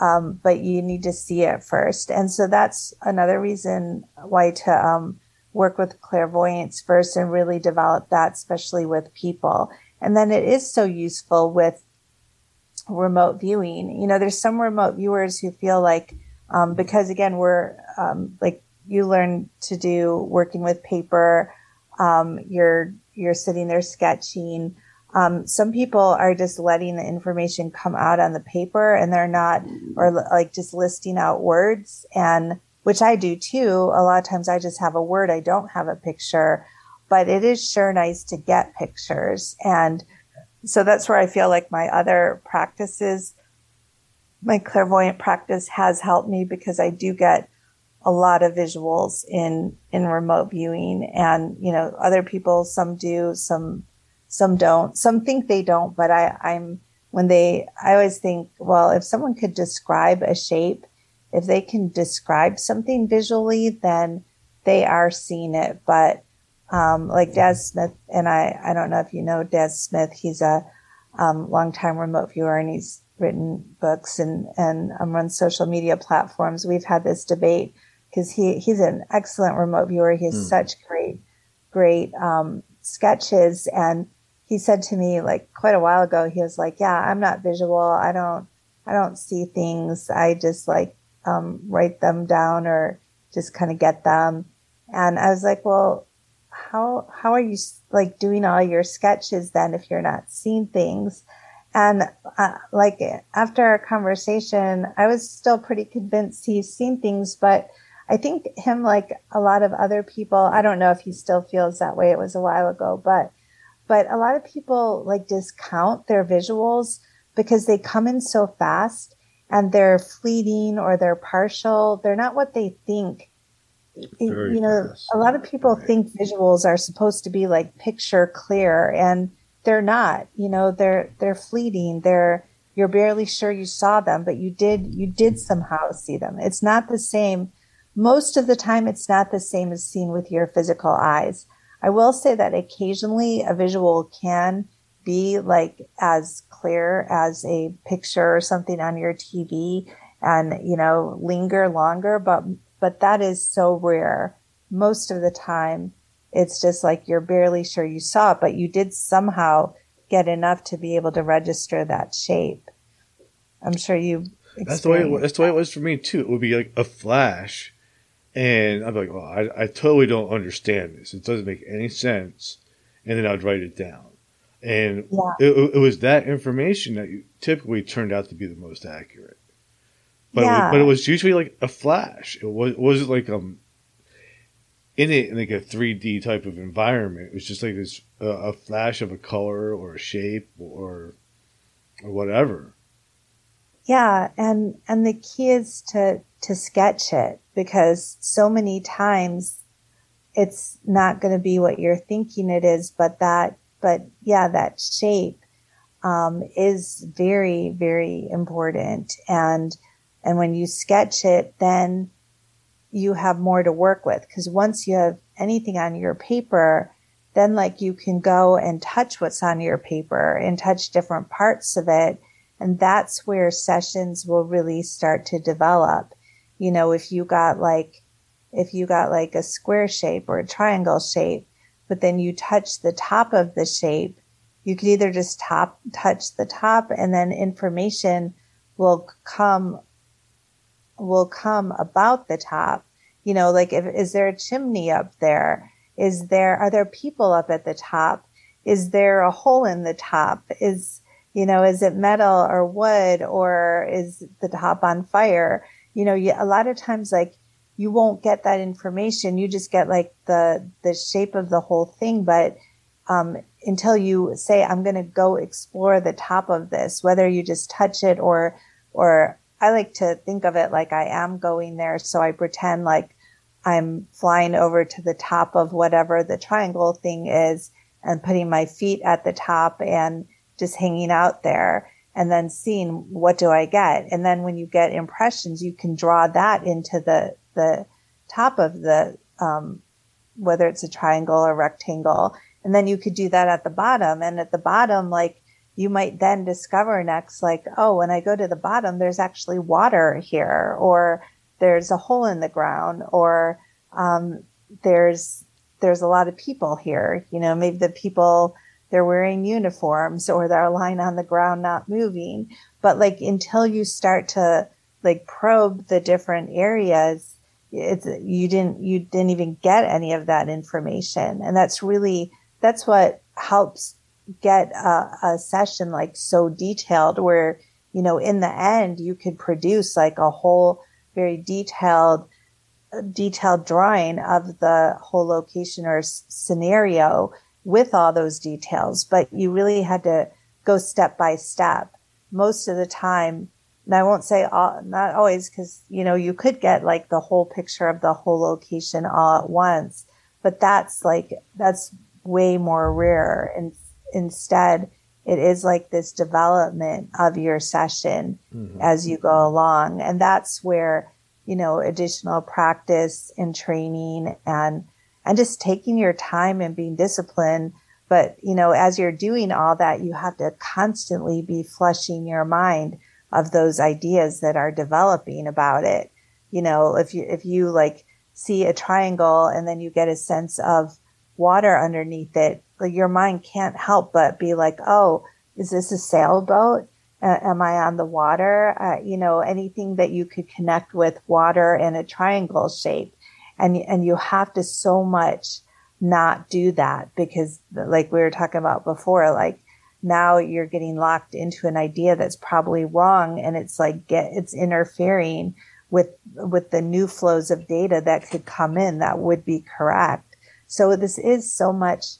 Um, but you need to see it first. And so that's another reason why to um, work with clairvoyance first and really develop that, especially with people. And then it is so useful with remote viewing. You know, there's some remote viewers who feel like, um, because again, we're um, like you learn to do working with paper, um, you're you're sitting there sketching. Um, some people are just letting the information come out on the paper and they're not, or like just listing out words and which I do too. A lot of times I just have a word. I don't have a picture, but it is sure nice to get pictures. And so that's where I feel like my other practices, my clairvoyant practice has helped me because I do get a lot of visuals in, in remote viewing and, you know, other people, some do, some some don't. Some think they don't, but I, I'm when they, I always think, well, if someone could describe a shape, if they can describe something visually, then they are seeing it. But um, like Daz Smith, and I, I don't know if you know Daz Smith. He's a um, longtime remote viewer, and he's written books and and um, runs social media platforms. We've had this debate because he he's an excellent remote viewer. He has mm. such great great um, sketches and he said to me like quite a while ago, he was like, yeah, I'm not visual. I don't, I don't see things. I just like, um, write them down or just kind of get them. And I was like, well, how, how are you like doing all your sketches then if you're not seeing things? And uh, like after our conversation, I was still pretty convinced he's seen things, but I think him, like a lot of other people, I don't know if he still feels that way. It was a while ago, but, but a lot of people like discount their visuals because they come in so fast and they're fleeting or they're partial. They're not what they think. Very you know, a lot of people Right. think visuals are supposed to be like picture clear and they're not. You know, they're they're fleeting. They're you're barely sure you saw them, but you did you did somehow see them. It's not the same. Most of the time it's not the same as seen with your physical eyes. I will say that occasionally a visual can be like as clear as a picture or something on your TV and you know linger longer but but that is so rare most of the time it's just like you're barely sure you saw it but you did somehow get enough to be able to register that shape i'm sure you That's the way. It, that's the way it was for me too. It would be like a flash, and I'd be like, "Oh, I, I totally don't understand this. It doesn't make any sense." And then I'd write it down, and Yeah. it, it was that information that typically turned out to be the most accurate. But it was, but it was usually like a flash. It was it wasn't like um in it in like a three D type of environment. It was just like this uh, a flash of a color or a shape or or whatever. Yeah, and and the key is to to sketch it because so many times it's not going to be what you're thinking it is, but that but yeah, that shape um, is very very important, and and when you sketch it, then you have more to work with because once you have anything on your paper, then like you can go and touch what's on your paper and touch different parts of it and that's where sessions will really start to develop. You know, if you got like, if you got like a square shape or a triangle shape, but then you touch the top of the shape, you could either just top, touch the top and then information will come, will come about the top. You know, like if, is there a chimney up there? Is there, are there people up at the top? Is there a hole in the top? Is, you know, is it metal or wood or is the top on fire? You know, you, a lot of times, like, you won't get that information. You just get like the, the shape of the whole thing. But, um, until you say, I'm going to go explore the top of this, whether you just touch it or, or I like to think of it like I am going there. So I pretend like I'm flying over to the top of whatever the triangle thing is and putting my feet at the top and just hanging out there and then seeing what do I get. And then when you get impressions, you can draw that into the, the top of the, um, whether it's a triangle or rectangle. And then you could do that at the bottom. And at the bottom, like you might then discover next, like, oh, when I go to the bottom, there's actually water here or there's a hole in the ground or, um, there's, there's a lot of people here. You know, maybe the people, they're wearing uniforms or they're lying on the ground not moving. But like until you start to like probe the different areas, it's you didn't you didn't even get any of that information. And that's really that's what helps get a, a session like so detailed where, you know, in the end you could produce like a whole very detailed detailed drawing of the whole location or s- scenario with all those details, but you really had to go step by step. Most of the time, and I won't say all, not always, because you know you could get like the whole picture of the whole location all at once, but that's like that's way more rare. And instead, it is like this development of your session mm-hmm. as you go along, and that's where you know additional practice and training and and just taking your time and being disciplined. But, you know, as you're doing all that, you have to constantly be flushing your mind of those ideas that are developing about it. You know, if you, if you like see a triangle and then you get a sense of water underneath it, like your mind can't help but be like, oh, is this a sailboat? Am I on the water? Uh, you know, anything that you could connect with water in a triangle shape and and you have to so much not do that because like we were talking about before like now you're getting locked into an idea that's probably wrong and it's like get it's interfering with with the new flows of data that could come in that would be correct. So this is so much,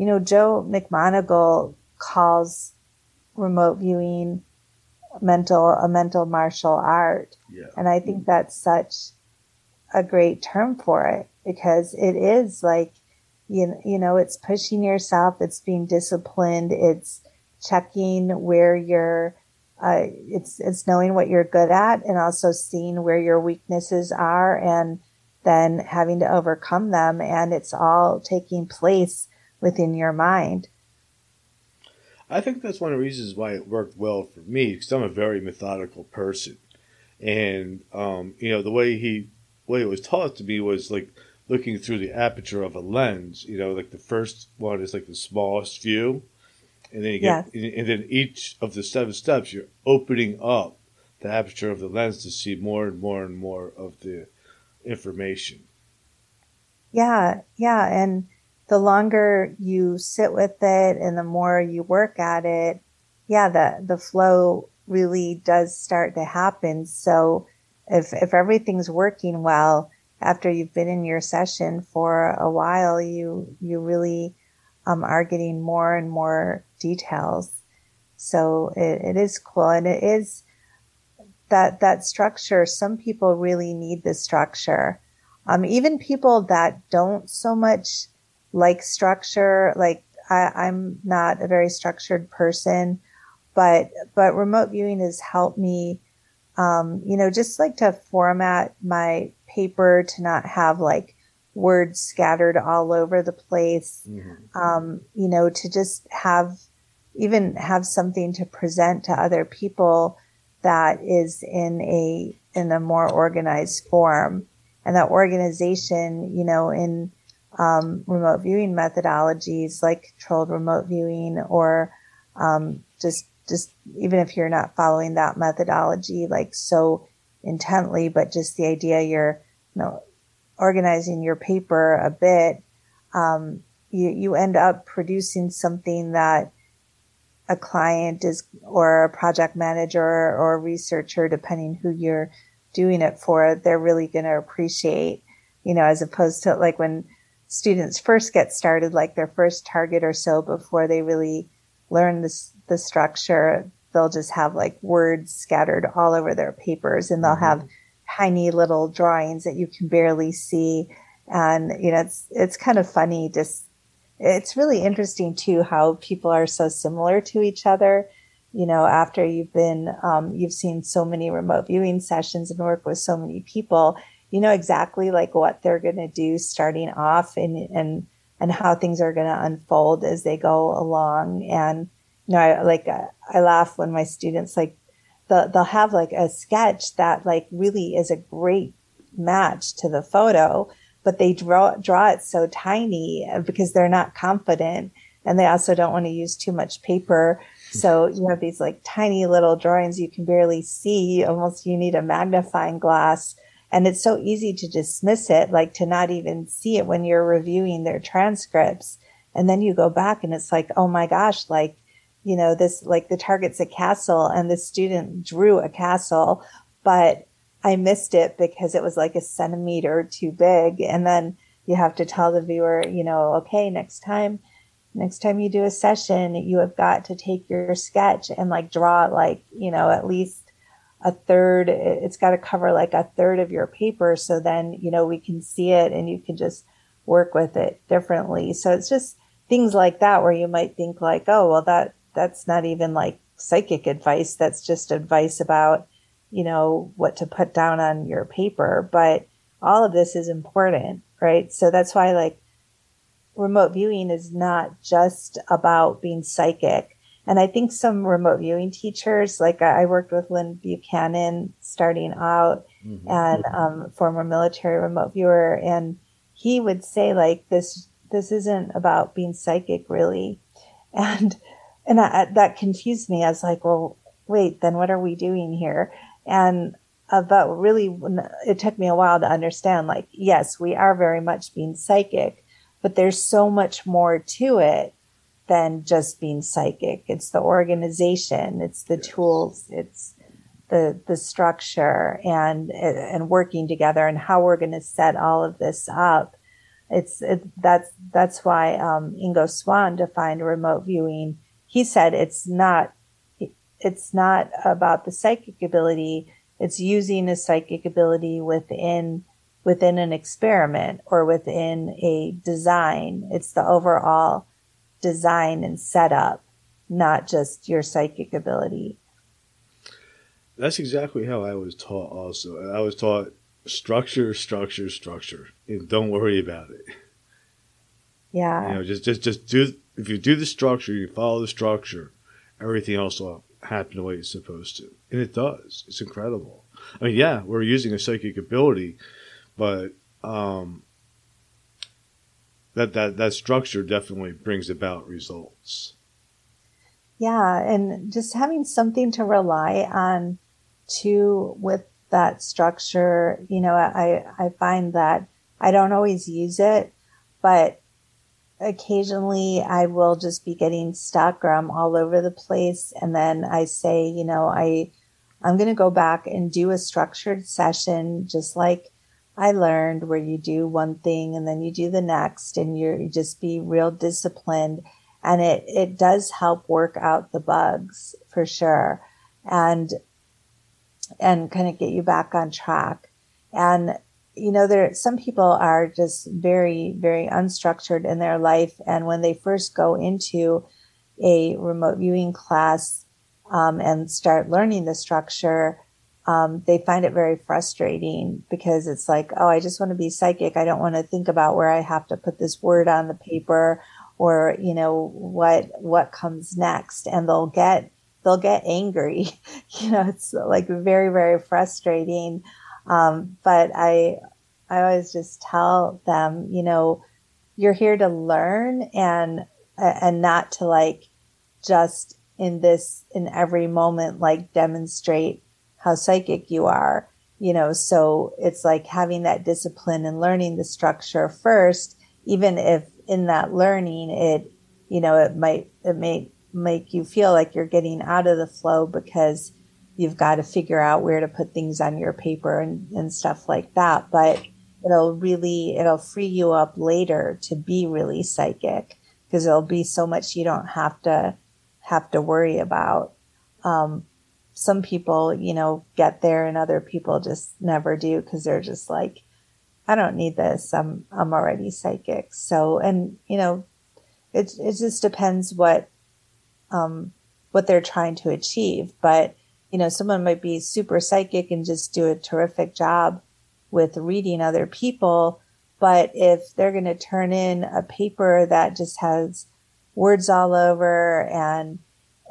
you know, Joe McMoneagle calls remote viewing mental a mental martial art. Yeah. And I think that's such a great term for it because it is like you, you know it's pushing yourself it's being disciplined it's checking where you're uh, it's it's knowing what you're good at and also seeing where your weaknesses are and then having to overcome them and it's all taking place within your mind I think that's one of the reasons why it worked well for me because I'm a very methodical person, and um, you know the way he way it was taught to me was like looking through the aperture of a lens. You know, like the first one is like the smallest view, and then you get Yes. and then each of the seven steps you're opening up the aperture of the lens to see more and more and more of the information. Yeah, yeah. And the longer you sit with it and the more you work at it, yeah, the, the flow really does start to happen. So if, if everything's working well after you've been in your session for a while, you, you really um, are getting more and more details. So it, it is cool. And it is that, that structure. Some people really need the structure um, even people that don't so much like structure, like I, I'm not a very structured person, but but remote viewing has helped me, um, you know, just like to format my paper to not have like words scattered all over the place. Um, you know, to just have even have something to present to other people that is in a in a more organized form and that organization, you know, in um, remote viewing methodologies like controlled remote viewing or um, just just even if you're not following that methodology like so intently, but just the idea you're you know organizing your paper a bit, um, you you end up producing something that a client is or a project manager or a researcher, depending who you're doing it for, they're really going to appreciate, you know, as opposed to like when students first get started, like their first target or so before they really learn this, the structure, they'll just have like words scattered all over their papers and they'll have tiny little drawings that you can barely see. And, you know, it's, it's kind of funny. Just, it's really interesting too, how people are so similar to each other you know, after you've been, um, you've seen so many remote viewing sessions and work with so many people, you know exactly like what they're going to do starting off and, and, and how things are going to unfold as they go along. And, you know, I like, uh, I laugh when my students like, they'll, they'll have like a sketch that like really is a great match to the photo, but they draw, draw it so tiny because they're not confident and they also don't want to use too much paper. So you have these like tiny little drawings you can barely see. Almost you need a magnifying glass. And it's so easy to dismiss it, like to not even see it when you're reviewing their transcripts. And then you go back and it's like, oh my gosh, like, you know, this, like the target's a castle and the student drew a castle, but I missed it because it was like a centimeter too big. And then you have to tell the viewer, you know, okay, next time next time you do a session, you have got to take your sketch and like draw like, you know, at least a third. It's got to cover like a third of your paper. So then, you know, we can see it and you can just work with it differently. So it's just things like that where you might think like, oh, well, that, that's not even like psychic advice. That's just advice about, you know, what to put down on your paper. But all of this is important, right? So that's why like, remote viewing is not just about being psychic. And I think some remote viewing teachers, like I worked with Lynn Buchanan starting out Mhm. and um, former military remote viewer, and he would say like this this isn't about being psychic really, and and I, that confused me. I was like, well, wait, then what are we doing here? And uh, but really, it took me a while to understand. Like, yes, we are very much being psychic, but there's so much more to it than just being psychic. It's the organization, it's the tools, it's the the structure and and working together and how we're going to set all of this up. It's it, that's that's why um, Ingo Swann defined remote viewing. He said it's not it's not about the psychic ability. It's using a psychic ability within within an experiment or within a design. It's the overall design and setup, not just your psychic ability. That's exactly how I was taught. Also, I was taught structure, structure, structure, and don't worry about it. Yeah, you know, just just just do. If you do the structure, you follow the structure, everything else will happen the way it's supposed to, and it does. It's incredible. I mean, yeah, we're using a psychic ability, but um, that that that structure definitely brings about results. Yeah, and just having something to rely on too with that structure, you know, I, I find that I don't always use it, but occasionally I will just be getting stuck or I'm all over the place. And then I say, you know, I, I'm going to go back and do a structured session, just like I learned where you do one thing and then you do the next and you're, you just be real disciplined. And it, it does help work out the bugs for sure. And and kind of get you back on track. And, you know, there, some people are just very, very unstructured in their life. And when they first go into a remote viewing class, um, and start learning the structure, um, they find it very frustrating because it's like, oh, I just want to be psychic. I don't want to think about where I have to put this word on the paper or, you know, what, what comes next. And they'll get they'll get angry. you know, it's like very, very frustrating. Um, but I, I always just tell them, you know, you're here to learn and, and not to like just in this, in every moment, like demonstrate how psychic you are, you know, so it's like having that discipline and learning the structure first, even if in that learning it, you know, it might, it may make you feel like you're getting out of the flow because you've got to figure out where to put things on your paper and, and stuff like that. But it'll really, it'll free you up later to be really psychic because there'll be so much you don't have to have to worry about. Um, some people, you know, get there and other people just never do because they're just like, I don't need this. I'm, I'm already psychic. So, and, you know, it, it just depends what um, what they're trying to achieve. But, you know, someone might be super psychic and just do a terrific job with reading other people. But if they're going to turn in a paper that just has words all over and,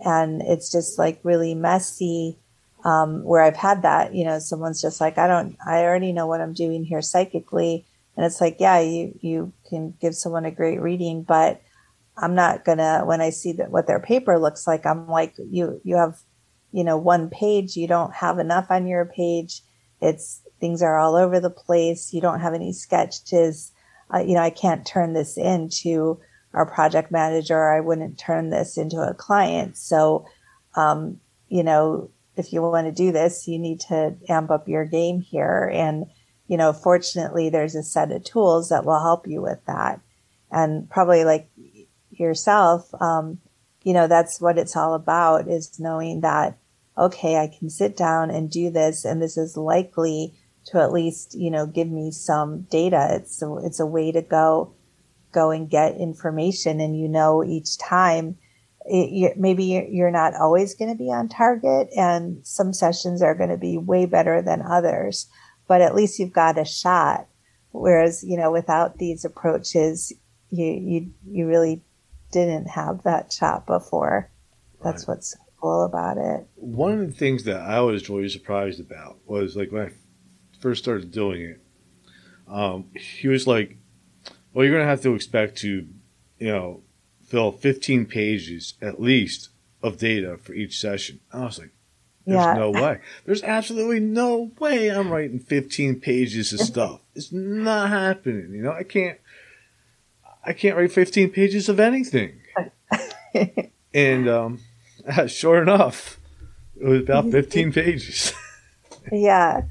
and it's just like really messy, um, where I've had that, you know, someone's just like, I don't, I already know what I'm doing here psychically. And it's like, yeah, you, you can give someone a great reading, but I'm not gonna when I see that what their paper looks like, I'm like, you you have, you know, one page, you don't have enough on your page. It's things are all over the place. You don't have any sketches. Uh, you know, I can't turn this into our project manager. I wouldn't turn this into a client. So, um, you know, if you want to do this, you need to amp up your game here. And, you know, fortunately, there's a set of tools that will help you with that. And probably like yourself, um, you know, that's what it's all about is knowing that, okay, I can sit down and do this and this is likely to at least, you know, give me some data. It's a, it's a way to go, go and get information. And you know, each time it, maybe you're not always going to be on target and some sessions are going to be way better than others, but at least you've got a shot. Whereas, you know, without these approaches, you, you, you really didn't have that shot before. That's right. what's cool about it. One of the things that I was really surprised about was like when I first started doing it, um, he was like, "Well, you're going to have to expect to, you know, fill 15 pages at least of data for each session." I was like, "There's yeah. no way. There's absolutely no way I'm writing 15 pages of stuff. It's not happening. You know, I can't." I can't write 15 pages of anything. and um, sure enough, It was about 15 pages. yeah.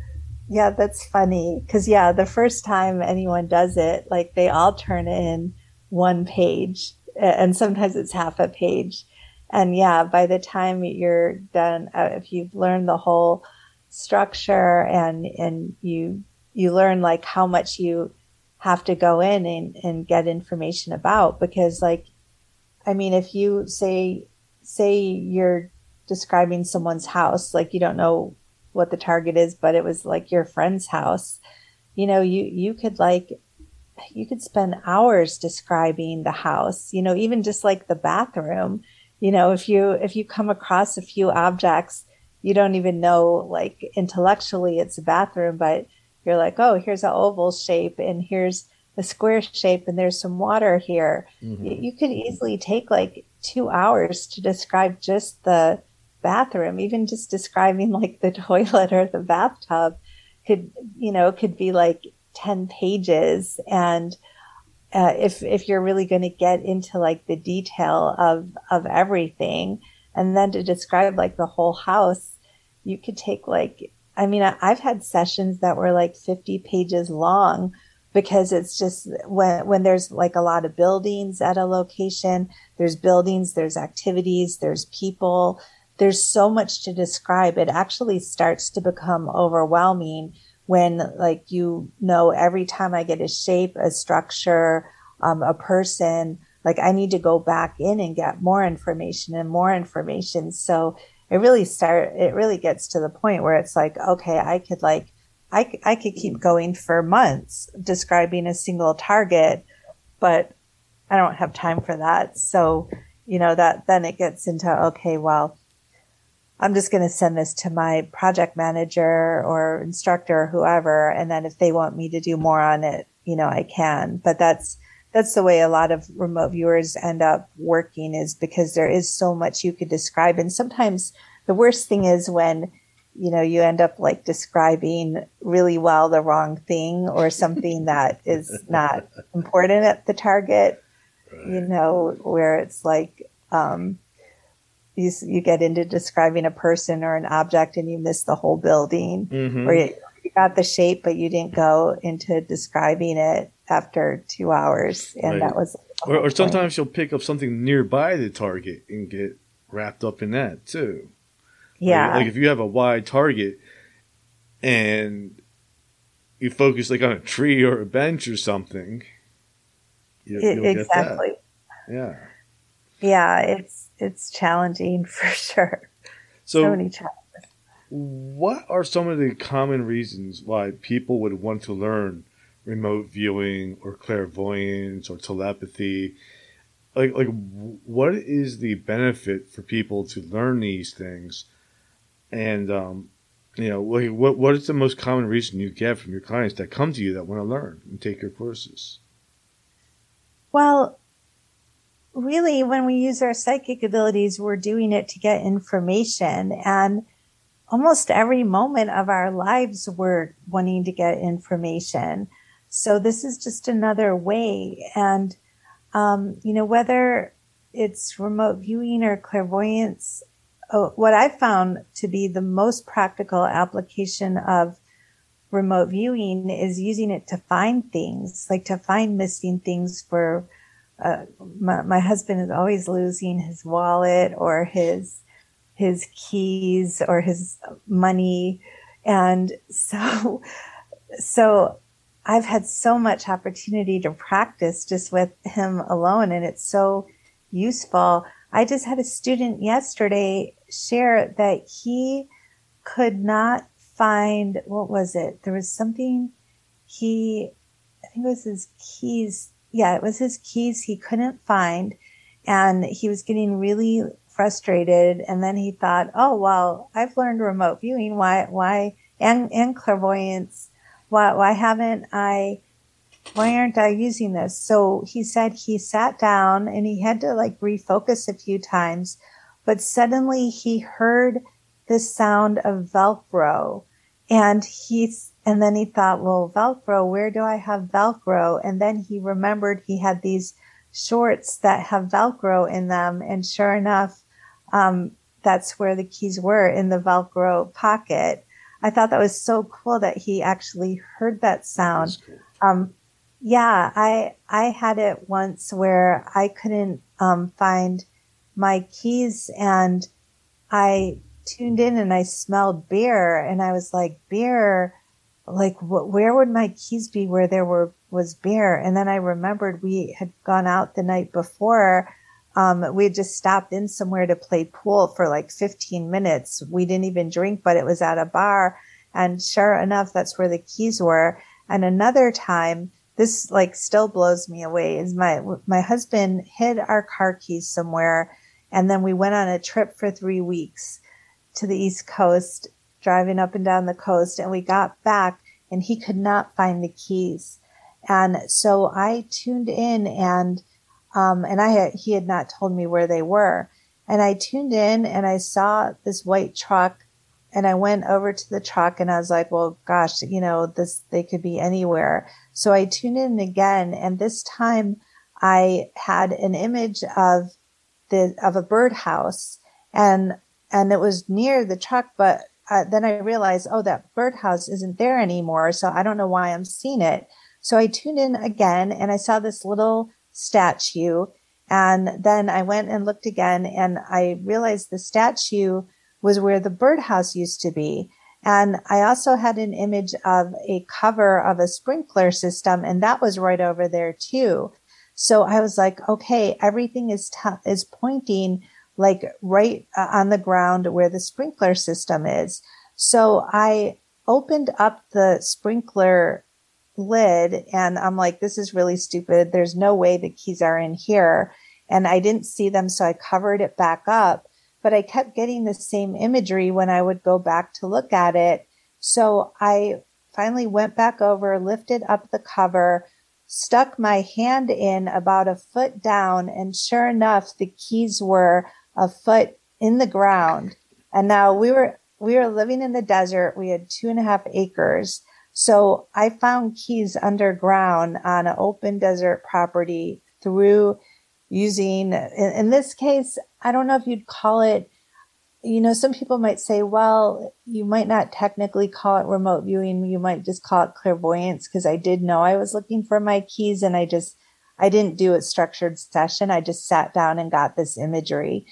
Yeah, that's funny. Cause yeah, the first time anyone does it, like they all turn in one page and sometimes it's half a page. And yeah, by the time you're done, uh, if you've learned the whole structure and, and you, you learn like how much you have to go in and, and get information about because like, I mean, if you say, say you're describing someone's house, like you don't know what the target is, but it was like your friend's house, you know, you, you could like, you could spend hours describing the house, you know, even just like the bathroom, you know, if you, if you come across a few objects, you don't even know like intellectually it's a bathroom, but you're like, oh, here's an oval shape and here's a square shape and there's some water here. Mm-hmm. You, you could easily take like two hours to describe just the bathroom, even just describing like the toilet or the bathtub could, you know, could be like 10 pages. And, uh, if, if you're really going to get into like the detail of, of everything and then to describe like the whole house, you could take like, I mean, I've had sessions that were like 50 pages long because it's just when, when there's like a lot of buildings at a location, there's buildings, there's activities, there's people, there's so much to describe. It actually starts to become overwhelming when like you know every time I get a shape, a structure, um, a person, like I need to go back in and get more information and more information. So it really start it really gets to the point where it's like, okay, I could like I, I could keep going for months describing a single target, but I don't have time for that. So, you know, that then it gets into, okay, well, I'm just going to send this to my project manager or instructor or whoever. And then if they want me to do more on it, you know, I can. But that's, that's the way a lot of remote viewers end up working is because there is so much you could describe. And sometimes the worst thing is when, you know, you end up like describing really well the wrong thing or something that is not important at the target, right. you know, where it's like, um, you, you get into describing a person or an object and you miss the whole building mm-hmm. or you, you got the shape but you didn't go into describing it after two hours. And right. that was or, or sometimes you'll pick up something nearby the target and get wrapped up in that too. Yeah. Like, like if you have a wide target and you focus like on a tree or a bench or something you, it, exactly. Yeah. Yeah it's it's challenging for sure. So, so many challenges. What are some of the common reasons why people would want to learn remote viewing or clairvoyance or telepathy? Like, like, what is the benefit for people to learn these things? And, um, you know, like, what what is the most common reason you get from your clients that come to you that want to learn and take your courses? Well, really, when we use our psychic abilities, we're doing it to get information. And almost every moment of our lives, we're wanting to get information. So this is just another way. And, um, you know, whether it's remote viewing or clairvoyance, uh, what I found to be the most practical application of remote viewing is using it to find things, like to find missing things for uh, my, my husband is always losing his wallet or his his keys or his money and so so I've had so much opportunity to practice just with him alone and it's so useful. I just had a student yesterday share that he could not find what was it? There was something he I think it was his keys yeah, it was his keys he couldn't find and he was getting really frustrated. And then he thought, oh, well, I've learned remote viewing. Why, why, and, and clairvoyance. Why, why haven't I, why aren't I using this? So he said he sat down and he had to like refocus a few times, but suddenly he heard the sound of Velcro and he's and then he thought, well, Velcro, where do I have Velcro? And then he remembered he had these shorts that have Velcro in them. And sure enough, um, that's where the keys were in the Velcro pocket. I thought that was so cool that he actually heard that sound. Cool. Um, yeah, I I had it once where I couldn't um, find my keys, and I tuned in and I smelled beer, and I was like, beer, like wh- where would my keys be where there were was beer? And then I remembered we had gone out the night before. Um, we had just stopped in somewhere to play pool for like 15 minutes. We didn't even drink, but it was at a bar. And sure enough, that's where the keys were. And another time, this like still blows me away is my, my husband hid our car keys somewhere. And then we went on a trip for three weeks to the East Coast, driving up and down the coast. And we got back and he could not find the keys. And so I tuned in and, um, and I had, he had not told me where they were. And I tuned in and I saw this white truck and I went over to the truck and I was like, well, gosh, you know, this, they could be anywhere. So I tuned in again. And this time I had an image of the, of a birdhouse and, and it was near the truck, but uh, then I realized, oh, that birdhouse isn't there anymore. So I don't know why I'm seeing it. So I tuned in again and I saw this little statue. And then I went and looked again and I realized the statue was where the birdhouse used to be. And I also had an image of a cover of a sprinkler system and that was right over there too. So I was like, okay, everything is, t- is pointing like right uh, on the ground where the sprinkler system is. So I opened up the sprinkler lid and I'm like, this is really stupid. There's no way the keys are in here. And I didn't see them. So I covered it back up, but I kept getting the same imagery when I would go back to look at it. So I finally went back over, lifted up the cover, stuck my hand in about a foot down. And sure enough, the keys were a foot in the ground. And now we were, we were living in the desert. We had two and a half acres so I found keys underground on an open desert property through using, in, in, this case, I don't know if you'd call it, you know, some people might say, well, you might not technically call it remote viewing. You might just call it clairvoyance because I did know I was looking for my keys and I just, I didn't do a structured session. I just sat down and got this imagery.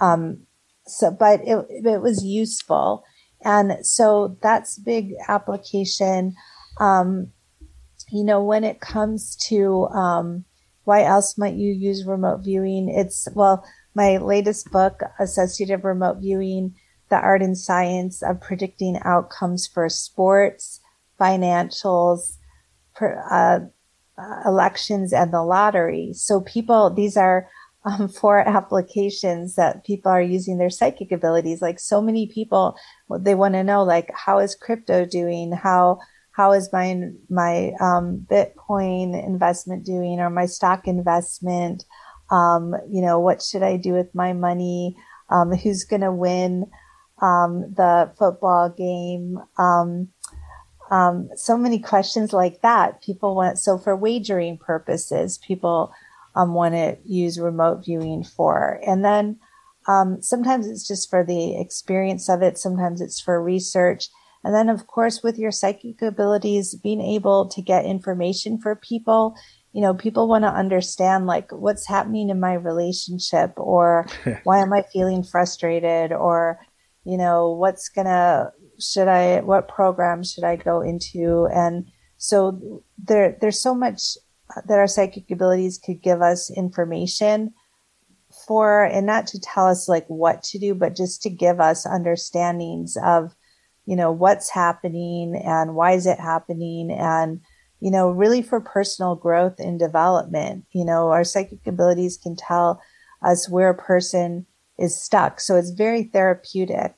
Um, so, but it, it was useful. And so that's big application. Um, you know, when it comes to um, why else might you use remote viewing? It's, well, my latest book, Associative Remote Viewing, The Art and Science of Predicting Outcomes for Sports, Financials, per, uh, uh elections, and the lottery. So people, these are um, for applications that people are using their psychic abilities. Like so many people, they want to know, like, how is crypto doing? How, how is my, my, um, Bitcoin investment doing or my stock investment? Um, you know, what should I do with my money? Um, who's going to win, um, the football game? Um, um, so many questions like that. People want, so for wagering purposes, people, um, want to use remote viewing for. And then um, sometimes it's just for the experience of it. Sometimes it's for research. And then, of course, with your psychic abilities, being able to get information for people, you know, people want to understand like what's happening in my relationship or why am I feeling frustrated or, you know, what's gonna, should I, what program should I go into? And so there, there's so much that our psychic abilities could give us information for and not to tell us like what to do but just to give us understandings of you know what's happening and why is it happening and you know really for personal growth and development. You know our psychic abilities can tell us where a person is stuck. So it's very therapeutic.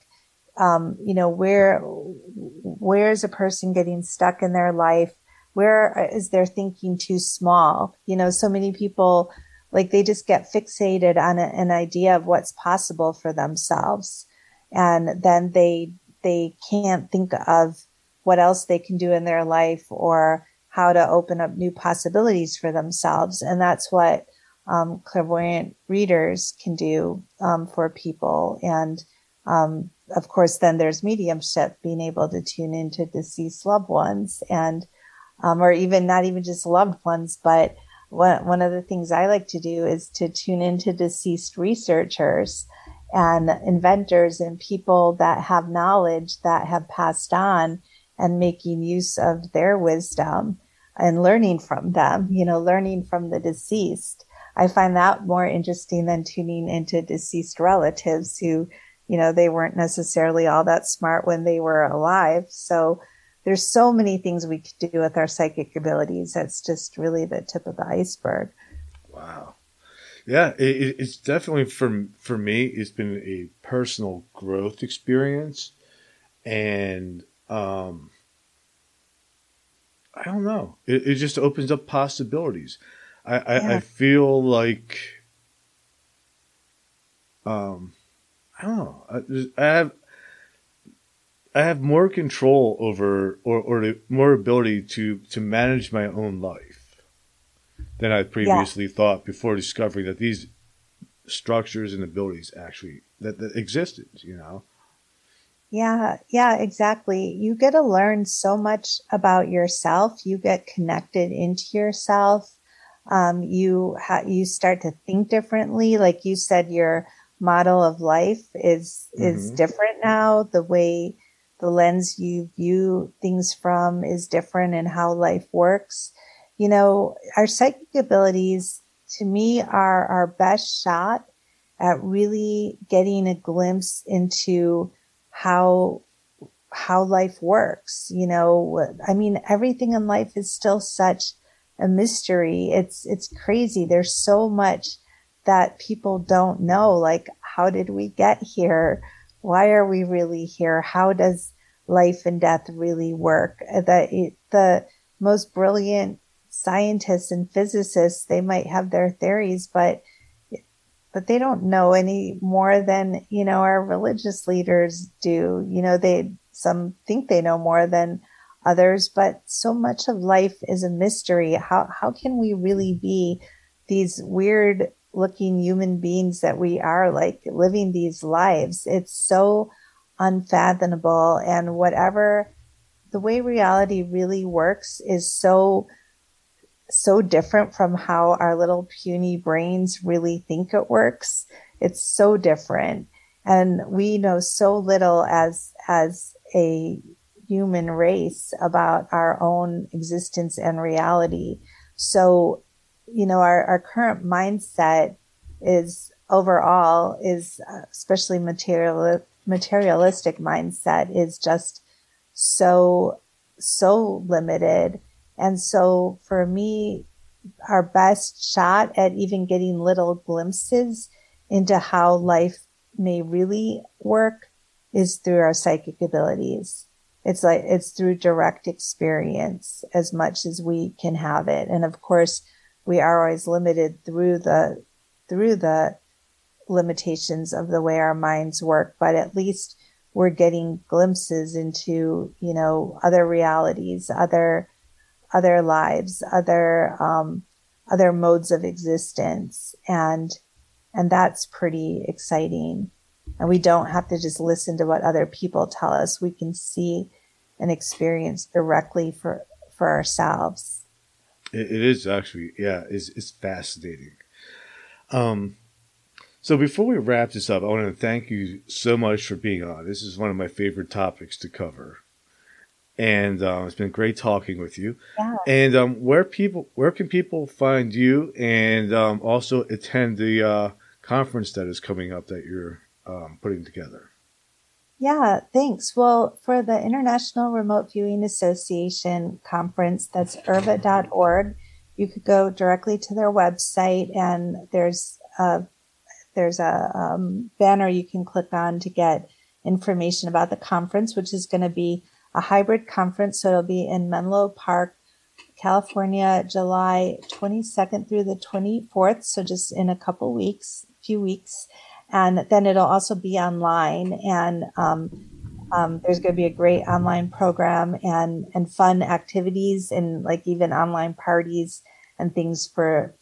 Um, you know where where is a person getting stuck in their life where is their thinking too small? You know, so many people like they just get fixated on a, an idea of what's possible for themselves. And then they, they can't think of what else they can do in their life or how to open up new possibilities for themselves. And that's what um, clairvoyant readers can do um, for people. And um, of course, then there's mediumship, being able to tune into deceased loved ones and, um, or even not even just loved ones, but one, one of the things I like to do is to tune into deceased researchers and inventors and people that have knowledge that have passed on and making use of their wisdom and learning from them, you know, learning from the deceased. I find that more interesting than tuning into deceased relatives who, you know, they weren't necessarily all that smart when they were alive. So there's so many things we could do with our psychic abilities. That's just really the tip of the iceberg. Wow. Yeah, it, it's definitely for for me. It's been a personal growth experience, and um, I don't know. It, it just opens up possibilities. I, I, yeah. I feel like um, I don't know. I, I, have I have more control over or or more ability to to manage my own life than I previously yeah. thought before discovering that these structures and abilities actually that, that existed. You know. Yeah, yeah, exactly. You get to learn so much about yourself. You get connected into yourself. Um, you ha- you start to think differently. Like you said, your model of life is is mm-hmm. different now. The way the lens you view things from is different, and how life works. You know, our psychic abilities, to me, are our best shot at really getting a glimpse into how how life works. You know, I mean, everything in life is still such a mystery. It's, it's crazy. There's so much that people don't know. Like, how did we get here? Why are we really here? How does life and death really work? Uh, the, the most brilliant scientists and physicists, they might have their theories, but but they don't know any more than you know our religious leaders do you know they some think they know more than others, but so much of life is a mystery. How, how can we really be these weird looking human beings that we are like living these lives? It's so unfathomable and whatever the way reality really works is so so different from how our little puny brains really think it works. It's so different. And we know so little as, as a human race about our own existence and reality. So, you know, our, our current mindset is overall is uh, especially material materialistic mindset is just so so limited. And so for me our best shot at even getting little glimpses into how life may really work is through our psychic abilities. It's like it's through direct experience as much as we can have it. And of course we are always limited through the through the limitations of the way our minds work but at least we're getting glimpses into you know other realities other other lives other um, other modes of existence and and that's pretty exciting and we don't have to just listen to what other people tell us. We can see and experience directly for, for ourselves. It, it is actually, yeah, it's, it's fascinating. Um, so before we wrap this up, I want to thank you so much for being on. This is one of my favorite topics to cover, and um, it's been great talking with you. Yeah. And um, where people, where can people find you, and um, also attend the uh, conference that is coming up that you're um, putting together. Yeah, thanks. Well, for the International Remote Viewing Association conference, that's IRVA.org. You could go directly to their website, and there's a there's a um, banner you can click on to get information about the conference, which is going to be a hybrid conference. So it'll be in Menlo Park, California, July 22nd through the 24th. So just in a couple weeks, few weeks and then it'll also be online and um, um, there's going to be a great online program and and fun activities and like even online parties and things for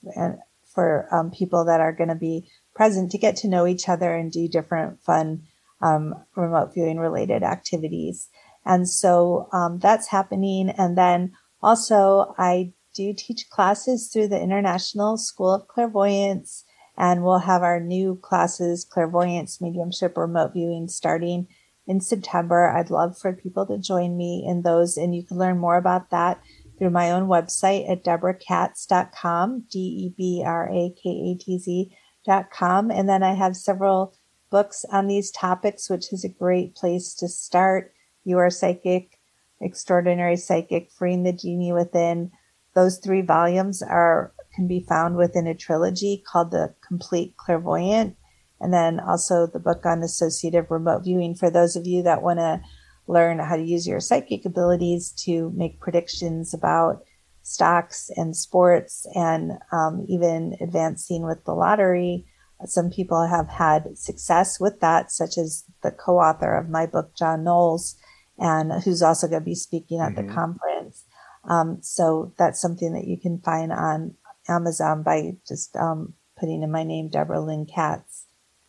for um, people that are going to be present to get to know each other and do different fun um, remote viewing related activities. And so um, that's happening. And then also, I do teach classes through the International School of Clairvoyance, and we'll have our new classes, Clairvoyance, Mediumship, Remote Viewing, starting in September. I'd love for people to join me in those, and you can learn more about that through my own website at debrakatz.com, D-E-B-R-A-K-A-T-Z.com. And then I have several books on these topics, which is a great place to start. You are psychic, extraordinary psychic, freeing the genie within. Those three volumes are can be found within a trilogy called the Complete Clairvoyant, and then also the book on associative remote viewing for those of you that want to learn how to use your psychic abilities to make predictions about stocks and sports and um, even advancing with the lottery. Some people have had success with that, such as the co-author of my book, Jon Knowles, and who's also going to be speaking at mm-hmm. the conference. Um, so that's something that you can find on Amazon by just um, putting in my name, Debra Lynn Katz.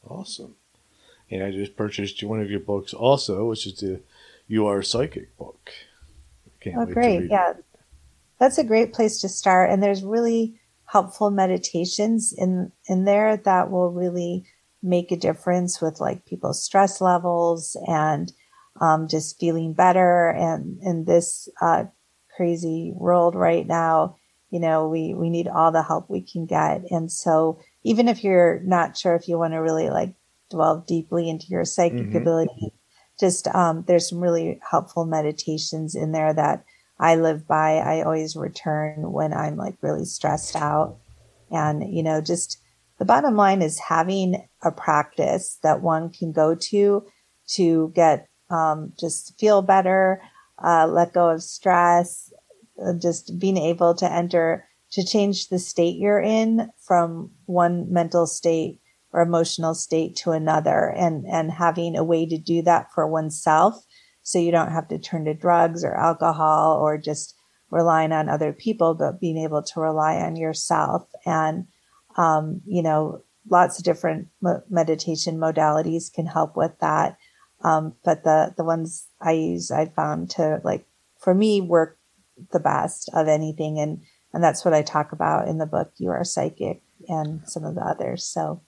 Awesome. And I just purchased one of your books also, which is the You Are Psychic book. Can't oh, great. Yeah. It. That's a great place to start. And there's really helpful meditations in, in there that will really make a difference with like people's stress levels and um, just feeling better. And in this uh, crazy world right now, you know, we, we need all the help we can get. And so even if you're not sure if you want to really like delve deeply into your psychic mm-hmm. ability, just um, there's some really helpful meditations in there that I live by. I always return when I'm like really stressed out. And, you know, just the bottom line is having a practice that one can go to to get um, just feel better, uh, let go of stress, just being able to enter to change the state you're in from one mental state or emotional state to another and, and having a way to do that for oneself. So you don't have to turn to drugs or alcohol or just relying on other people, but being able to rely on yourself and, um, you know, lots of different meditation modalities can help with that. Um, but the, the ones I use, I found to like, for me, work the best of anything. And, and that's what I talk about in the book, You Are Psychic and some of the others. So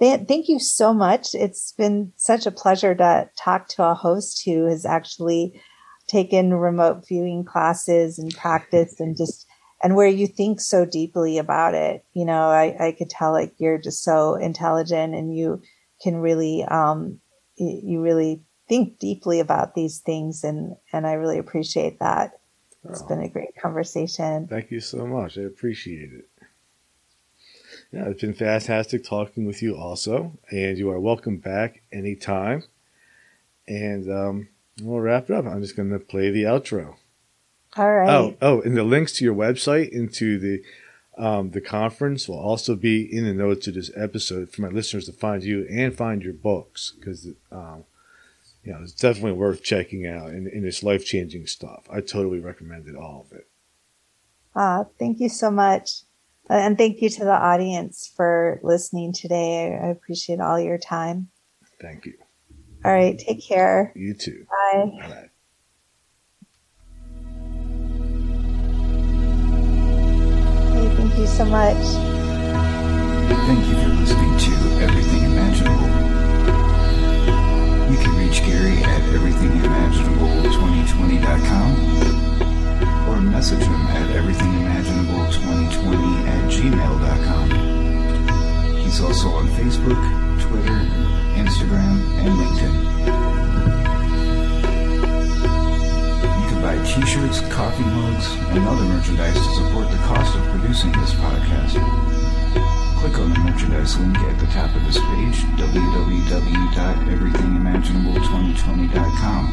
thank you so much. It's been such a pleasure to talk to a host who has actually taken remote viewing classes and practice and just, and where you think so deeply about it. You know, I, I could tell like you're just so intelligent and you can really, um, you really think deeply about these things and and I really appreciate that. It's oh, been a great conversation. Thank you so much. I appreciate it. Yeah, it's been fantastic talking with you also, and you are welcome back anytime. And um, we'll wrap it up. I'm just going to play the outro. All right. Oh, oh, and the links to your website into the um, the conference will also be in the notes of this episode for my listeners to find you and find your books because, um, you know, it's definitely worth checking out and, and it's life changing stuff. I totally recommend it, all of it. Uh, thank you so much. Uh, and thank you to the audience for listening today. I appreciate all your time. Thank you. All right. Take care. You too. Bye. Bye. Thank you so much. Thank you for listening to Everything Imaginable. You can reach Gary at everythingimaginable2020.com or message him at everythingimaginable2020 at gmail.com. He's also on Facebook, Twitter, Instagram, and LinkedIn. You can buy t-shirts, coffee mugs, and other merchandise to support the cost of producing this podcast. Click on the merchandise link at the top of this page, www.everythingimaginable2020.com.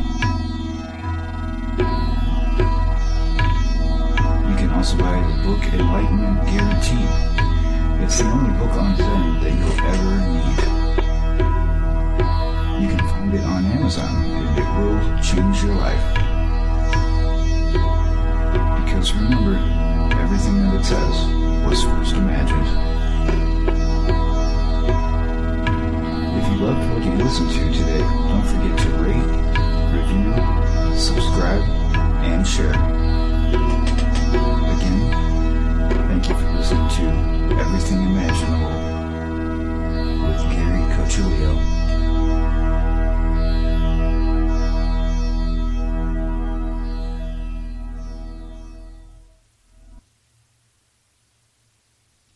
You can also buy the book Enlightenment Guaranteed. It's the only book on Zen that you'll ever need. You can find it on Amazon and it will change your life. Because remember, everything that it says was first imagined. you loved what you listened to today, don't forget to rate, review, subscribe, and share. Again, thank you for listening to Everything Imaginable with Gary Cochilio.